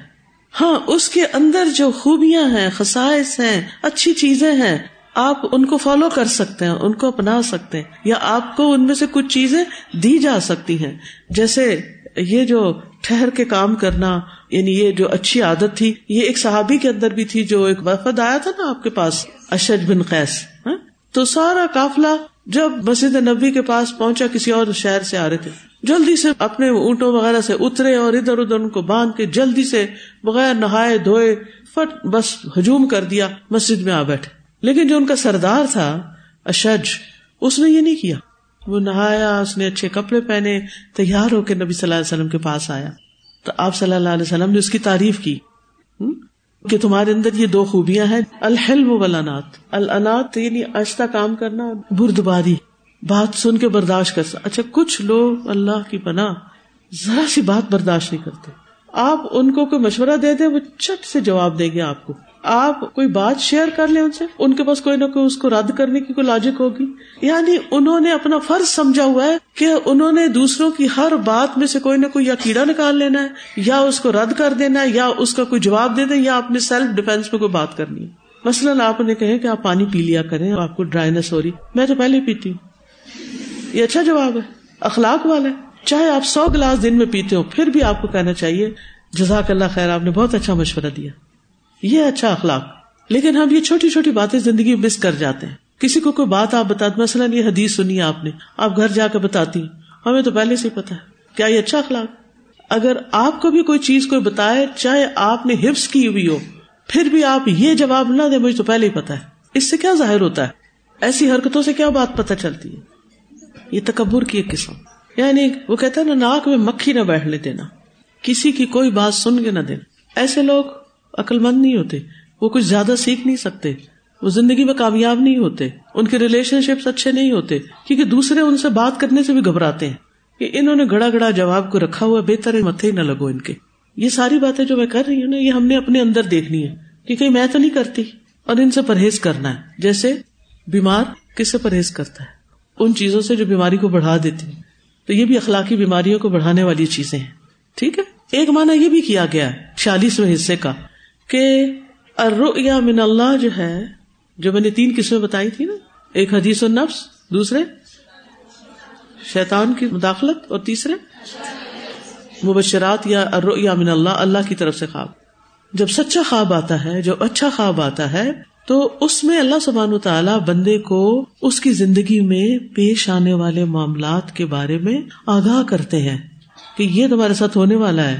ہاں اس کے اندر جو خوبیاں ہیں خسائش ہیں، اچھی چیزیں ہیں، آپ ان کو فالو کر سکتے ہیں، ان کو اپنا سکتے ہیں، یا آپ کو ان میں سے کچھ چیزیں دی جا سکتی ہیں۔ جیسے یہ جو ٹھہر کے کام کرنا یعنی یہ جو اچھی عادت تھی، یہ ایک صحابی کے اندر بھی تھی جو ایک وفد آیا تھا نا آپ کے پاس، اشد بن قیس ہاں؟ تو سارا کافلا جب مسجد نبی کے پاس پہنچا، کسی اور شہر سے آ رہے تھے۔ جلدی سے اپنے اونٹوں وغیرہ سے اترے اور ادھر ادھر ان کو باندھ کے جلدی سے بغیر نہائے دھوئے فٹ بس ہجوم کر دیا، مسجد میں آ بیٹھے۔ لیکن جو ان کا سردار تھا، اشج، اس نے یہ نہیں کیا۔ وہ نہایا، اس نے اچھے کپڑے پہنے، تیار ہو کے نبی صلی اللہ علیہ وسلم کے پاس آیا۔ تو آپ صلی اللہ علیہ وسلم نے اس کی تعریف کی۔ کہ تمہارے اندر یہ دو خوبیاں ہیں، الحلم ولانات الانات۔ یعنی آہستہ کام کرنا، بردباری۔ بات سن کے برداشت کر اچھا کچھ لوگ اللہ کی پناہ ذرا سی بات برداشت نہیں کرتے۔ آپ ان کو کوئی مشورہ دے دیں، وہ چٹ سے جواب دیں گے آپ کو۔ آپ کوئی بات شیئر کر لیں ان سے؟ ان کے پاس کوئی نہ کوئی اس کو رد کرنے کی کوئی لاجک ہوگی؟ یعنی انہوں نے اپنا فرض سمجھا ہوا ہے کہ انہوں نے دوسروں کی ہر بات میں سے کوئی نہ کوئی یا کیڑا نکال لینا ہے، یا اس کو رد کر دینا ہے، یا اس کا کوئی جواب دے دیں، یا اپنے سیلف ڈیفینس میں کوئی بات کرنی ہے۔ مثلاً آپ نے کہے کہ آپ پانی پی لیا کریں، آپ کو ڈرائیس ہو رہی۔ میں تو پہلے ہی پیتی ہوں۔ یہ اچھا جواب ہے۔ اخلاق والا ہے۔ چاہے آپ سو گلاس دن میں پیتے ہو پھر بھی آپ کو کہنا چاہیے، جزاک اللہ خیر، آپ نے بہت اچھا مشورہ دیا۔ یہ اچھا اخلاق۔ لیکن ہم یہ چھوٹی چھوٹی باتیں زندگی مس کر جاتے ہیں۔ کسی کو کوئی بات آپ بتا مثلاً یہ حدیث سنی آپ نے، آپ گھر جا کے بتاتی ہمیں تو پہلے سے ہی پتا ہے۔ کیا یہ اچھا اخلاق؟ اگر آپ کو بھی کوئی چیز کوئی بتائے، چاہے آپ نے حفظ کی ہوئی ہو، پھر بھی آپ یہ جواب نہ دیں، مجھے تو پہلے ہی پتا ہے۔ اس سے کیا ظاہر ہوتا ہے؟ ایسی حرکتوں سے کیا بات پتہ چلتی ہے؟ یہ تکبر کی ایک قسم۔ یعنی وہ کہتا ہے نا، ناک میں مکھی نہ بیٹھنے دینا کسی کی کوئی بات سن کے نہ دینا ایسے لوگ عقل مند نہیں ہوتے۔ وہ کچھ زیادہ سیکھ نہیں سکتے۔ وہ زندگی میں کامیاب نہیں ہوتے۔ ان کے ریلیشن شپس اچھے نہیں ہوتے۔ کیونکہ دوسرے ان سے بات کرنے سے بھی گھبراتے ہیں۔ کہ انہوں نے گڑا گڑا جواب کو رکھا ہوا بہتر متھے ہی نہ لگو ان کے۔ یہ ساری باتیں جو میں کر رہی ہوں نا، یہ ہم نے اپنے اندر دیکھنی ہے کہ کہیں میں تو نہیں کرتی۔ اور ان سے پرہیز کرنا ہے۔ جیسے بیمار کس سے پرہیز کرتا ہے؟ ان چیزوں سے جو بیماری کو بڑھا دیتی تو یہ بھی اخلاقی بیماریوں کو بڑھانے والی چیزیں ہیں۔ ٹھیک ہے؟ ایک معنی یہ بھی کیا گیا ہے، چھیالیسویں حصے کا۔ کہ یا من اللہ جو ہے، جو میں نے تین قسمیں بتائی تھی نا، ایک حدیث و نفس، دوسرے شیطان کی مداخلت اور تیسرے مبشرات یا یا من اللہ اللہ کی طرف سے خواب۔ جب سچا خواب آتا ہے، جب اچھا خواب آتا ہے، تو اس میں اللہ سبحان و تعالیٰ بندے کو اس کی زندگی میں پیش آنے والے معاملات کے بارے میں آگاہ کرتے ہیں کہ یہ تمہارے ساتھ ہونے والا ہے،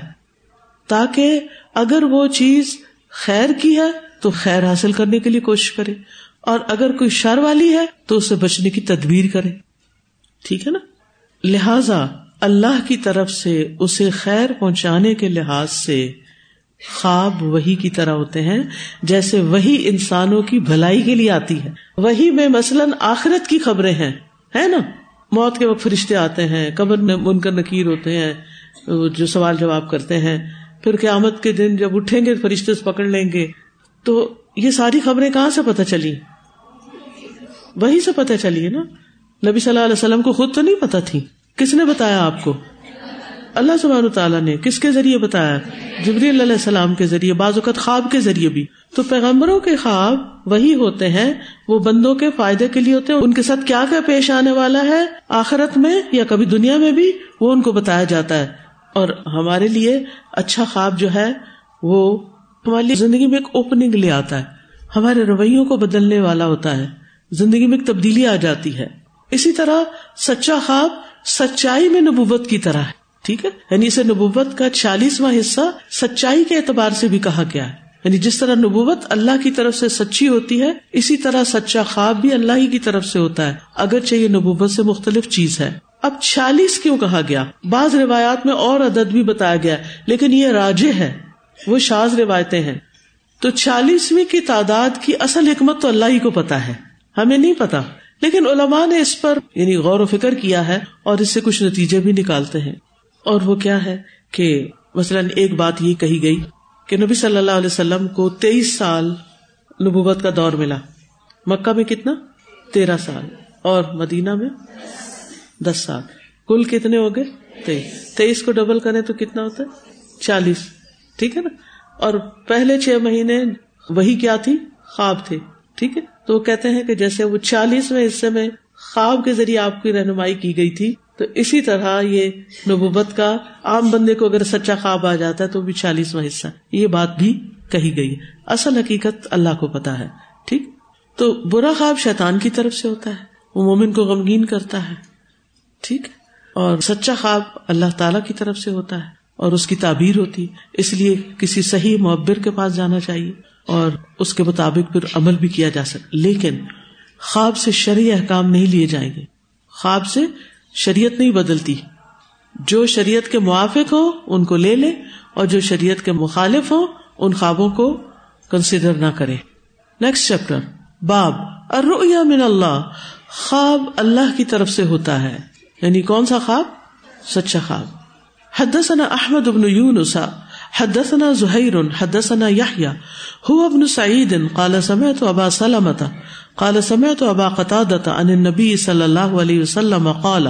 تاکہ اگر وہ چیز خیر کی ہے تو خیر حاصل کرنے کے لیے کوشش کرے اور اگر کوئی شر والی ہے تو اسے بچنے کی تدبیر کرے ٹھیک ہے نا لہذا اللہ کی طرف سے اسے خیر پہنچانے کے لحاظ سے خواب وہی کی طرح ہوتے ہیں جیسے وہی انسانوں کی بھلائی کے لیے آتی ہے وہی میں مثلاً آخرت کی خبریں ہیں، ہے نا؟ موت کے وقت فرشتے آتے ہیں، قبر میں من کر نکیر ہوتے ہیں جو سوال جواب کرتے ہیں پھر قیامت کے دن جب اٹھیں گے فرشتے پکڑ لیں گے۔ تو یہ ساری خبریں کہاں سے پتہ چلی؟ وہی سے پتہ چلی ہے نا؟ نبی صلی اللہ علیہ وسلم کو خود تو نہیں پتا تھی۔ کس نے بتایا آپ کو؟ اللہ سبحانہ تعالیٰ نے۔ کس کے ذریعے بتایا؟ جبری اللہ علیہ السلام کے ذریعے، بعض اوقات خواب کے ذریعے بھی۔ تو پیغمبروں کے خواب وہی ہوتے ہیں، وہ بندوں کے فائدے کے لیے ہوتے ہیں۔ ان کے ساتھ کیا کیا پیش آنے والا ہے؟ آخرت میں یا کبھی دنیا میں بھی وہ ان کو بتایا جاتا ہے۔ اور ہمارے لیے اچھا خواب جو ہے وہ ہماری زندگی میں ایک اوپننگ لے آتا ہے۔ ہمارے رویوں کو بدلنے والا ہوتا ہے۔ زندگی میں ایک تبدیلی آ جاتی ہے۔ اسی طرح سچا خواب سچائی میں نبوت کی طرح ہے۔ ٹھیک ہے؟ یعنی اسے نبوت کا چالیسواں حصہ سچائی کے اعتبار سے بھی کہا گیا ہے۔ یعنی جس طرح نبوت اللہ کی طرف سے سچی ہوتی ہے، اسی طرح سچا خواب بھی اللہ ہی کی طرف سے ہوتا ہے۔ اگرچہ یہ نبوت سے مختلف چیز ہے۔ اب چالیس کیوں کہا گیا؟ بعض روایات میں اور عدد بھی بتایا گیا لیکن یہ راجے ہے، وہ شاز روایتیں ہیں۔ تو چالیسویں کی تعداد کی اصل حکمت تو اللہ ہی کو پتا ہے، ہمیں نہیں پتا لیکن علماء نے اس پر یعنی غور و فکر کیا ہے اور اس سے کچھ نتیجے بھی نکالتے ہیں۔ اور وہ کیا ہے کہ مثلاً ایک بات یہ کہی گئی کہ نبی صلی اللہ علیہ وسلم کو تیئیس سال نبوت کا دور ملا۔ مکہ میں کتنا؟ تیرہ سال۔ اور مدینہ میں؟ دس سال۔ کل کتنے ہو گئے؟ تیئیس۔ تیئیس کو ڈبل کرے تو کتنا ہوتا ہے؟ چالیس۔ ٹھیک ہے نا؟ اور پہلے چھ مہینے وہی کیا تھی؟ خواب تھے۔ ٹھیک ہے؟ تو وہ کہتے ہیں کہ جیسے وہ چالیسویں حصے میں خواب کے ذریعے آپ کی رہنمائی کی گئی تھی، تو اسی طرح یہ نبوت کا عام بندے کو اگر سچا خواب آ جاتا ہے تو بھی چالیسواں حصہ۔ یہ بات بھی کہی گئی۔ اصل حقیقت اللہ کو پتا ہے۔ ٹھیک؟ تو برا خواب شیطان کی طرف سے ہوتا ہے۔ وہ مومن کو غمگین کرتا ہے۔ ٹھیک اور سچا خواب اللہ تعالی کی طرف سے ہوتا ہے اور اس کی تعبیر ہوتی اس لیے کسی صحیح معبر کے پاس جانا چاہیے اور اس کے مطابق پھر عمل بھی کیا جا سکتا لیکن خواب سے شرعی احکام نہیں لیے جائیں گے۔ خواب سے شریعت نہیں بدلتی۔ جو شریعت کے موافق ہو، ان کو لے لے۔ اور جو شریعت کے مخالف ہو، ان خوابوں کو کنسیڈر نہ کرے۔ نیکسٹ چیپٹر باب اریا من اللہ۔ خواب اللہ کی طرف سے ہوتا ہے۔ یعنی کون سا خواب؟ سچا خواب. حدثنا احمد ابن یونسا حدثنا زہیر، حدثنا یحییٰ هو ابن سعید، قال سمعت ابا سلمة قال سمعت ابا قتادة عن النبي صلی اللہ علیہ وسلم قال،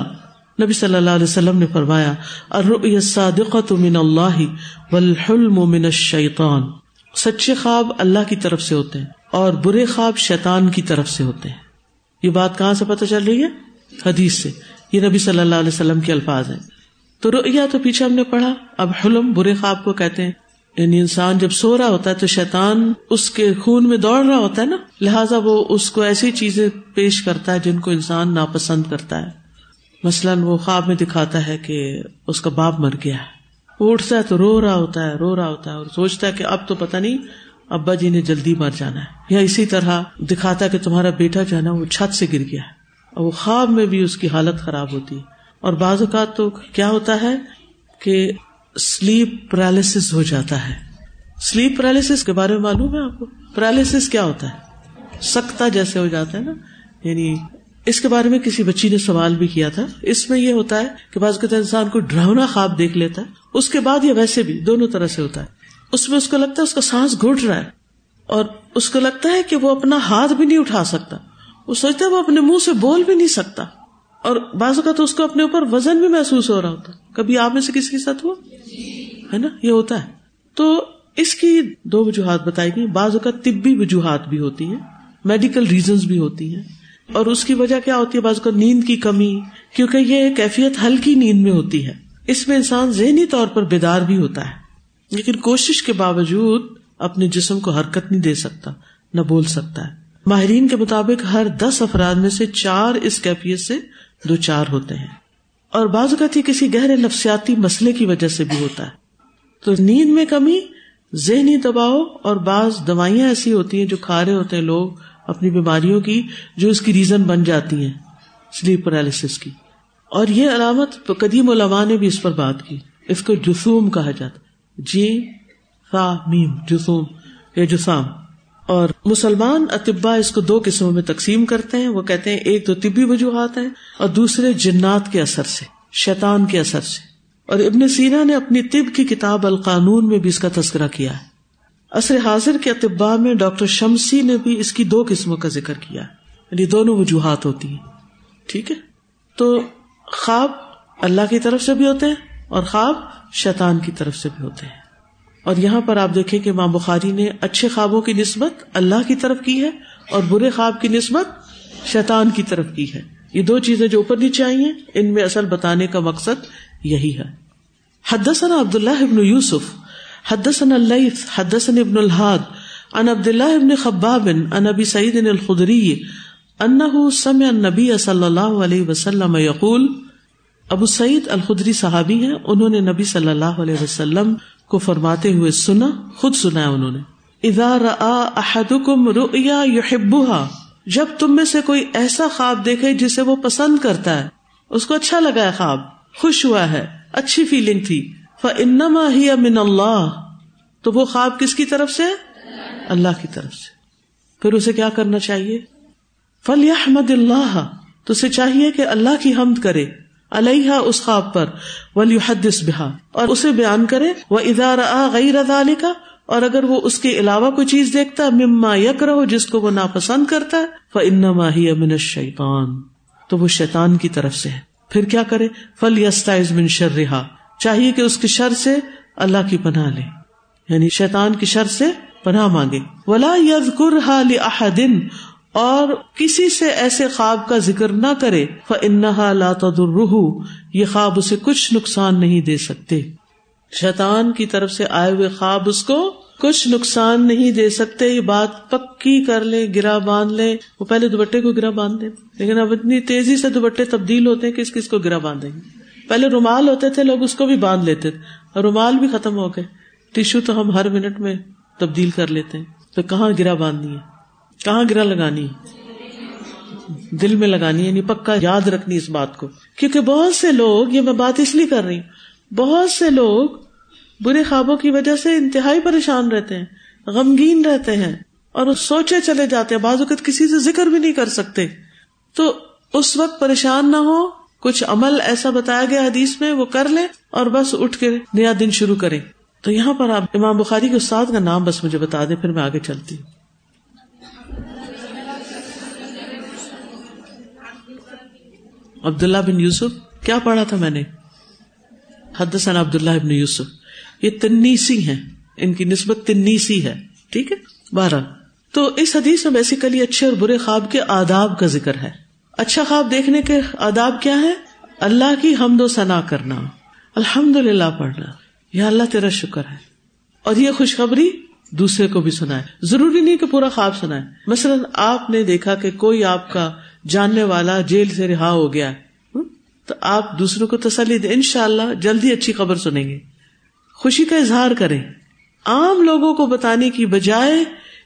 نبی صلی اللہ علیہ وسلم نے فرمایا الرؤيا الصادقة من اللہ والحلم من الشیطان. سچے خواب اللہ کی طرف سے ہوتے ہیں اور برے خواب شیطان کی طرف سے ہوتے ہیں. یہ بات کہاں سے پتہ چل رہی ہے؟ حدیث سے. یہ نبی صلی اللہ علیہ وسلم کے الفاظ ہیں۔ تو رؤیا تو پیچھے ہم نے پڑھا۔ اب حلم برے خواب کو کہتے ہیں۔ یعنی انسان جب سو رہا ہوتا ہے تو شیطان اس کے خون میں دوڑ رہا ہوتا ہے نا۔ لہٰذا وہ اس کو ایسی چیزیں پیش کرتا ہے جن کو انسان ناپسند کرتا ہے۔ مثلاً وہ خواب میں دکھاتا ہے کہ اس کا باپ مر گیا ہے۔ وہ اٹھتا ہے تو رو رہا ہوتا ہے، رو رہا ہوتا ہے اور سوچتا ہے کہ اب تو پتا نہیں ابا جی نے جلدی مر جانا ہے۔ یا اسی طرح دکھاتا ہے کہ تمہارا بیٹا جو ہے نا وہ چھت سے گر گیا ہے۔ اور وہ خواب میں بھی اس کی حالت خراب ہوتی۔ ہے اور بعض اوقات تو کیا ہوتا ہے کہ سلیپ پیرالس ہو جاتا ہے۔ سلیپ پیرالس کے بارے میں معلوم ہے آپ کو؟ پیرالس کیا ہوتا ہے؟ سکتا جیسے ہو جاتا ہے نا۔ یعنی اس کے بارے میں کسی بچی نے سوال بھی کیا تھا۔ اس میں یہ ہوتا ہے کہ بعض کہتے انسان کو ڈراؤنا خواب دیکھ لیتا ہے۔ اس کے بعد یہ ویسے بھی دونوں طرح سے ہوتا ہے۔ اس میں اس کو لگتا ہے اس کا سانس گھٹ رہا ہے۔ اور اس کو لگتا ہے کہ وہ اپنا ہاتھ بھی نہیں اٹھا سکتا۔ وہ سوچتا ہے وہ اپنے منہ سے بول بھی نہیں سکتا۔ اور بعض اوقات اس کو اپنے اوپر وزن بھی محسوس ہو رہا ہوتا۔ کبھی آپ میں سے کسی کے ساتھ ہوا؟ ہے نا؟ یہ ہوتا ہے۔ تو اس کی دو وجوہات بتائی گئی۔ بعض اوقات طبی وجوہات بھی ہوتی ہیں۔ میڈیکل ریزنس بھی ہوتی ہیں۔ اور اس کی وجہ کیا ہوتی ہے؟ بعض اوقات نیند کی کمی۔ کیونکہ یہ کیفیت ہلکی نیند میں ہوتی ہے۔ اس میں انسان ذہنی طور پر بیدار بھی ہوتا ہے۔ لیکن کوشش کے باوجود اپنے جسم کو حرکت نہیں دے سکتا، نہ بول سکتا ہے۔ ماہرین کے مطابق ہر دس افراد میں سے چار اس کیفیت سے دو چار ہوتے ہیں۔ اور بعض اوقات یہ کسی گہرے نفسیاتی مسئلے کی وجہ سے بھی ہوتا ہے۔ تو نیند میں کمی، ذہنی دباؤ اور بعض دوائیاں ایسی ہوتی ہیں جو کھا رہے ہوتے ہیں لوگ اپنی بیماریوں کی، جو اس کی ریزن بن جاتی ہیں سلیپ پیرالس کی۔ اور یہ علامت قدیم علماء نے بھی اس پر بات کی۔ اس کو جسوم کہا جاتا جی فا، میم، جسوم یا جسام۔ اور مسلمان اطبا اس کو دو قسموں میں تقسیم کرتے ہیں۔ وہ کہتے ہیں، ایک تو طبی وجوہات ہیں اور دوسرے جنات کے اثر سے، شیطان کے اثر سے۔ اور ابن سینا نے اپنی طب کی کتاب القانون میں بھی اس کا تذکرہ کیا ہے۔ عصر حاضر کے اطباء میں ڈاکٹر شمسی نے بھی اس کی دو قسموں کا ذکر کیا یعنی دونوں وجوہات ہوتی ہیں۔ ٹھیک ہے؟ تو خواب اللہ کی طرف سے بھی ہوتے ہیں اور خواب شیطان کی طرف سے بھی ہوتے ہیں۔ اور یہاں پر آپ دیکھیں کہ ماں بخاری نے اچھے خوابوں کی نسبت اللہ کی طرف کی ہے اور برے خواب کی نسبت شیطان کی طرف کی ہے۔ یہ دو چیزیں جو اوپر نیچے آئی ہیں، ان میں اصل بتانے کا مقصد یہی ہے۔ حدثنا عبداللہ ابن یوسف، حدثنا الليث حدثنا ابن الهاد عن عبد الله بن خباب، عن ابي سعيد الخدري انه سمع النبي صلى الله عليه وسلم يقول ابو سعید الخدری صحابی ہیں، انہوں نے نبی صلی اللہ علیہ وسلم کو فرماتے ہوئے سنا، خود سنا انہوں نے۔ اذا جب تم میں سے کوئی ایسا خواب دیکھے جسے وہ پسند کرتا ہے، اس کو اچھا لگا ہے خواب، خوش ہوا ہے، اچھی فیلنگ تھی۔ انما ہی امن اللہ تو وہ خواب کس کی طرف سے؟ اللہ کی طرف سے۔ پھر اسے کیا کرنا چاہیے؟ فل احمد اللہ تو اسے چاہیے کہ اللہ کی حمد کرے۔ علیہ اس خواب پر ولی حدس بہا، اور اسے بیان کرے وہ ادارہ غیر علی کا اور اگر وہ اس کے علاوہ کوئی چیز دیکھتا، مما یک رہو جس کو وہ ناپسند کرتا ہے وہ انما ہی امن شیطان تو وہ شیطان کی طرف سے ہے۔ پھر کیا کرے؟ فل یستائز من شرحا چاہیے کہ اس کی شر سے اللہ کی پناہ لے۔ یعنی شیطان کی شر سے پناہ مانگے۔ ولا یز احدن اور کسی سے ایسے خواب کا ذکر نہ کرے انہا لا یہ خواب اسے کچھ نقصان نہیں دے سکتے۔ شیطان کی طرف سے آئے ہوئے خواب اس کو کچھ نقصان نہیں دے سکتے، یہ بات پکی کر لے گرا باندھ لے وہ پہلے دوپٹے کو گرا باندھ دے لیکن اب اتنی تیزی سے دوپٹے تبدیل ہوتے ہیں کس کس کو گرا باندھیں گے۔ پہلے رومال ہوتے تھے، لوگ اس کو بھی باندھ لیتے تھے، اور رومال بھی ختم ہو گئے۔ ٹیشو تو ہم ہر منٹ میں تبدیل کر لیتے ہیں۔ تو کہاں گرا باندھنی ہے؟ کہاں گرا لگانی؟ دل میں لگانی یعنی پکا یاد رکھنی اس بات کو۔ کیونکہ بہت سے لوگ، یہ میں بات اس لیے کر رہی ہوں، بہت سے لوگ برے خوابوں کی وجہ سے انتہائی پریشان رہتے ہیں، غمگین رہتے ہیں اور سوچے چلے جاتے ہیں۔ بعض اوقات کسی سے ذکر بھی نہیں کر سکتے۔ تو اس وقت پریشان نہ ہو کچھ عمل ایسا بتایا گیا حدیث میں، وہ کر لیں اور بس اٹھ کے نیا دن شروع کریں۔ تو یہاں پر آپ امام بخاری کے استاد کا نام بس مجھے بتا دیں، پھر میں آگے چلتی ہوں۔ عبداللہ بن یوسف، کیا پڑھا تھا میں نے؟ حدثنا عبداللہ بن یوسف۔ یہ تنیسی ہیں، ان کی نسبت تنیسی ہے، ٹھیک ہے؟ بارہ تو اس حدیث میں بیسیکلی اچھے اور برے خواب کے آداب کا ذکر ہے۔ اچھا خواب دیکھنے کے آداب کیا ہے اللہ کی حمد و ثنا کرنا۔ الحمد للہ پڑھنا۔ یا اللہ تیرا شکر ہے۔ اور یہ خوشخبری دوسرے کو بھی سنا ہے ضروری نہیں کہ پورا خواب سنا ہے مثلاً آپ نے دیکھا کہ کوئی آپ کا جاننے والا جیل سے رہا ہو گیا تو آپ دوسروں کو تسلی دیں۔ ان شاء اللہ جلدی اچھی خبر سنیں گے۔ خوشی کا اظہار کریں۔ عام لوگوں کو بتانے کی بجائے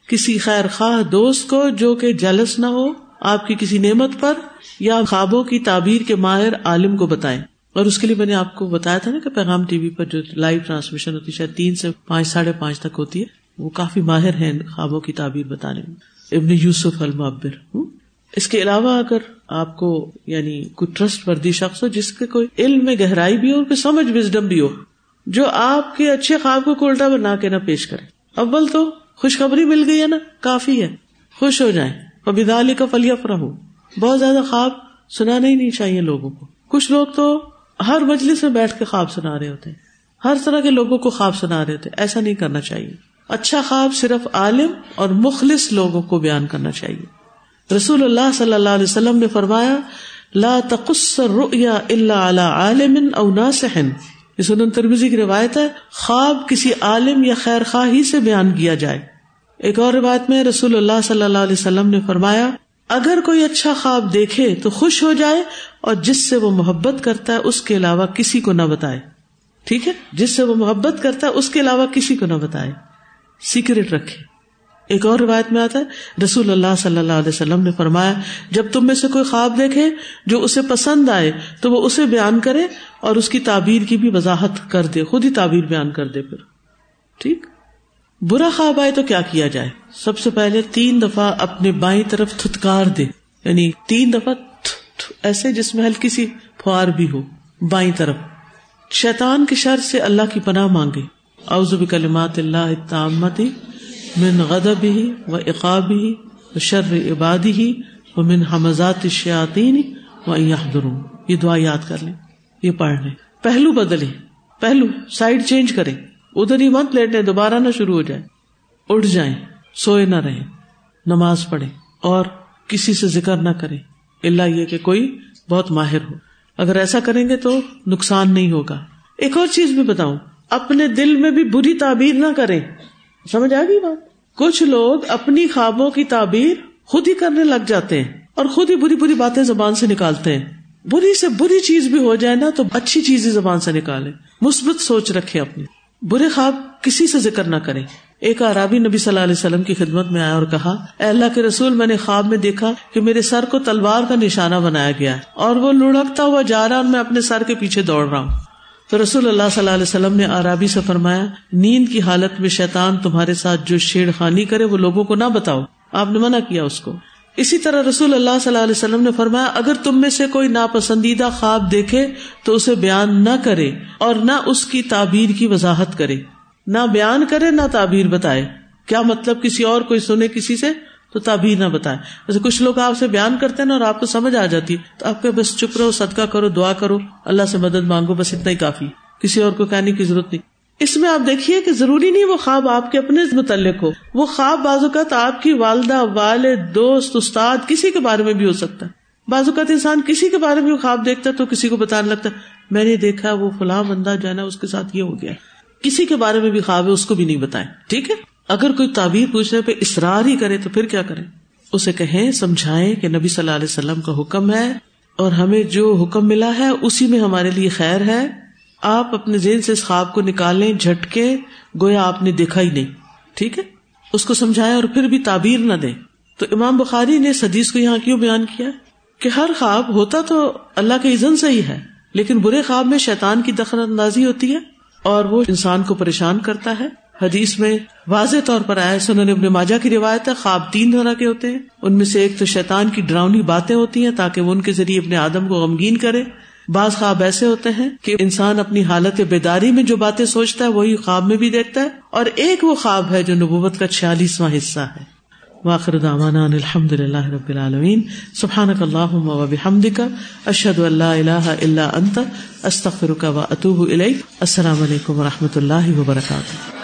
کسی خیر خواہ دوست کو جو کہ جلس نہ ہو، آپ کی کسی نعمت پر یا خوابوں کی تعبیر کے ماہر عالم کو بتائیں۔ اور اس کے لیے میں نے آپ کو بتایا تھا نا کہ پیغام ٹی وی پر جو لائیو ٹرانسمیشن ہوتی ہے، شاید تین سے پانچ، ساڑھے پانچ تک ہوتی ہے، وہ کافی ماہر ہیں خوابوں کی تعبیر بتانے میں۔ ابن یوسف المعبر۔ اس کے علاوہ اگر آپ کو یعنی کوئی ٹرسٹ وردی شخص ہو جس کے کوئی علم میں گہرائی بھی ہو سمجھ وزڈم بھی ہو، جو آپ کے اچھے خواب کو الٹا بنا کے نہ پیش کرے۔ اول تو خوشخبری مل گئی ہے نا، کافی ہے۔ خوش ہو جائیں۔ ابھی کا فلی ہو بہت زیادہ خواب سنانا ہی نہیں چاہیے لوگوں کو۔ کچھ لوگ تو ہر مجلس میں بیٹھ کے خواب سنا رہے ہوتے ہر طرح کے لوگوں کو خواب سنا رہے ہوتے ایسا نہیں کرنا چاہیے۔ اچھا خواب صرف عالم اور مخلص لوگوں کو بیان کرنا چاہیے۔ رسول اللہ صلی اللہ علیہ وسلم نے فرمایا، لا اللہ عالم او ناسحن سنن ترمیزی کی روایت ہے، خواب کسی عالم یا خیر خواہ ہی سے بیان کیا جائے۔ ایک اور روایت میں رسول اللہ صلی اللہ علیہ وسلم نے فرمایا، اگر کوئی اچھا خواب دیکھے تو خوش ہو جائے اور جس سے وہ محبت کرتا ہے اس کے علاوہ کسی کو نہ بتائے۔ ٹھیک ہے؟ جس سے وہ محبت کرتا ہے اس کے علاوہ کسی کو نہ بتائے۔ سیکریٹ رکھے۔ ایک اور روایت میں آتا ہے، رسول اللہ صلی اللہ علیہ وسلم نے فرمایا، جب تم میں سے کوئی خواب دیکھے جو اسے پسند آئے، تو وہ اسے بیان کرے اور اس کی تعبیر کی بھی وضاحت کر دے، خود ہی تعبیر بیان کر دے پھر۔ ٹھیک؟ برا خواب آئے تو کیا کیا جائے؟ سب سے پہلے تین دفعہ اپنے بائیں طرف تھتکار دے یعنی تین دفعہ ایسے جس میں ہلکی سی فوار بھی ہو، بائیں طرف۔ شیطان کے شر سے اللہ کی پناہ مانگے۔ اوزب کلمات اللہ تعمتی من غدب ہی و اقاب ہی و شر عبادی ہی و من حمزات شیاطین و یہ دعا یاد کر لیں، یہ پڑھ لیں۔ پہلو بدلے پہلو سائڈ چینج کرے ادھر ہی مت لیٹے دوبارہ نہ شروع ہو جائے اٹھ جائیں، سوئے نہ رہے نماز پڑھے اور کسی سے ذکر نہ کرے اللہ یہ کہ کوئی بہت ماہر ہو۔ اگر ایسا کریں گے تو نقصان نہیں ہوگا۔ ایک اور چیز بھی بتاؤں، اپنے دل میں بھی بری تعبیر نہ کرے سمجھ آ گئی بات؟ کچھ لوگ اپنی خوابوں کی تعبیر خود ہی کرنے لگ جاتے ہیں اور خود ہی بری بری باتیں زبان سے نکالتے ہیں۔ بری سے بری چیز بھی ہو جائے نا تو اچھی چیز زبان سے نکالے مثبت سوچ رکھے اپنی۔ برے خواب کسی سے ذکر نہ کرے ایک عرابی نبی صلی اللہ علیہ وسلم کی خدمت میں آیا اور کہا، اے اللہ کے رسول، میں نے خواب میں دیکھا کہ میرے سر کو تلوار کا نشانہ بنایا گیا ہے اور وہ لڑکتا ہوا جا رہا اور میں اپنے سر کے پیچھے دوڑ رہا ہوں۔ تو رسول اللہ صلی اللہ علیہ وسلم نے عرابی سے فرمایا، نیند کی حالت میں شیطان تمہارے ساتھ جو شیڑ خانی کرے وہ لوگوں کو نہ بتاؤ۔ آپ نے منع کیا اس کو۔ اسی طرح رسول اللہ صلی اللہ علیہ وسلم نے فرمایا، اگر تم میں سے کوئی ناپسندیدہ خواب دیکھے تو اسے بیان نہ کرے اور نہ اس کی تعبیر کی وضاحت کرے۔ نہ بیان کرے، نہ تعبیر بتائے۔ کیا مطلب کسی اور کوئی سنے کسی سے؟ تو تعبیر نہ بتائے جیسے کچھ لوگ آپ سے بیان کرتے ہیں اور آپ کو سمجھ آ جاتی ہے، تو آپ کے بس چپ رہو، صدقہ کرو، دعا کرو، اللہ سے مدد مانگو، بس اتنا ہی کافی کسی اور کو کہنے کی ضرورت نہیں۔ اس میں آپ دیکھیے کہ ضروری نہیں وہ خواب آپ کے اپنے متعلق ہو۔ وہ خواب بعض اوقات آپ کی والدہ، والد، دوست، استاد، کسی کے بارے میں بھی ہو سکتا ہے۔ بعض اوقات انسان کسی کے بارے میں خواب دیکھتا ہے تو کسی کو بتانے لگتا ہے، میں نے دیکھا، وہ فلاں بندہ جو ہے نا، اس کے ساتھ یہ ہو گیا کسی کے بارے میں بھی خواب ہے، اس کو بھی نہیں بتائے ٹھیک ہے؟ اگر کوئی تعبیر پوچھنے پہ اصرار ہی کرے تو پھر کیا کرے اسے کہیں سمجھائے کہ نبی صلی اللہ علیہ وسلم کا حکم ہے اور ہمیں جو حکم ملا ہے اسی میں ہمارے لیے خیر ہے۔ آپ اپنے ذہن سے اس خواب کو نکالیں جھٹکے گویا آپ نے دیکھا ہی نہیں۔ ٹھیک ہے؟ اس کو سمجھائے اور پھر بھی تعبیر نہ دے تو امام بخاری نے سدیس کو یہاں کیوں بیان کیا؟ کہ ہر خواب ہوتا تو اللہ کے عزن سے ہی ہے، لیکن برے خواب میں شیطان کی دخل اندازی ہوتی ہے اور وہ انسان کو پریشان کرتا ہے۔ حدیث میں واضح طور پر آیا سنن ابن ماجہ کی روایت ہے، خواب تین طرح کے ہوتے ہیں۔ ان میں سے ایک تو شیطان کی ڈراؤنی باتیں ہوتی ہیں تاکہ وہ ان کے ذریعے اپنے آدم کو غمگین کرے۔ بعض خواب ایسے ہوتے ہیں کہ انسان اپنی حالت بیداری میں جو باتیں سوچتا ہے، وہی خواب میں بھی دیکھتا ہے۔ اور ایک وہ خواب ہے جو نبوت کا چھیالیسواں حصہ ہے۔ واخر دعوانا الحمد للہ رب العالمین۔ سبحان اللہ و کا اشد اللہ اللہ اللہ انت استخر کا و اطوب السلام علیکم و رحمۃ اللہ وبرکاتہ۔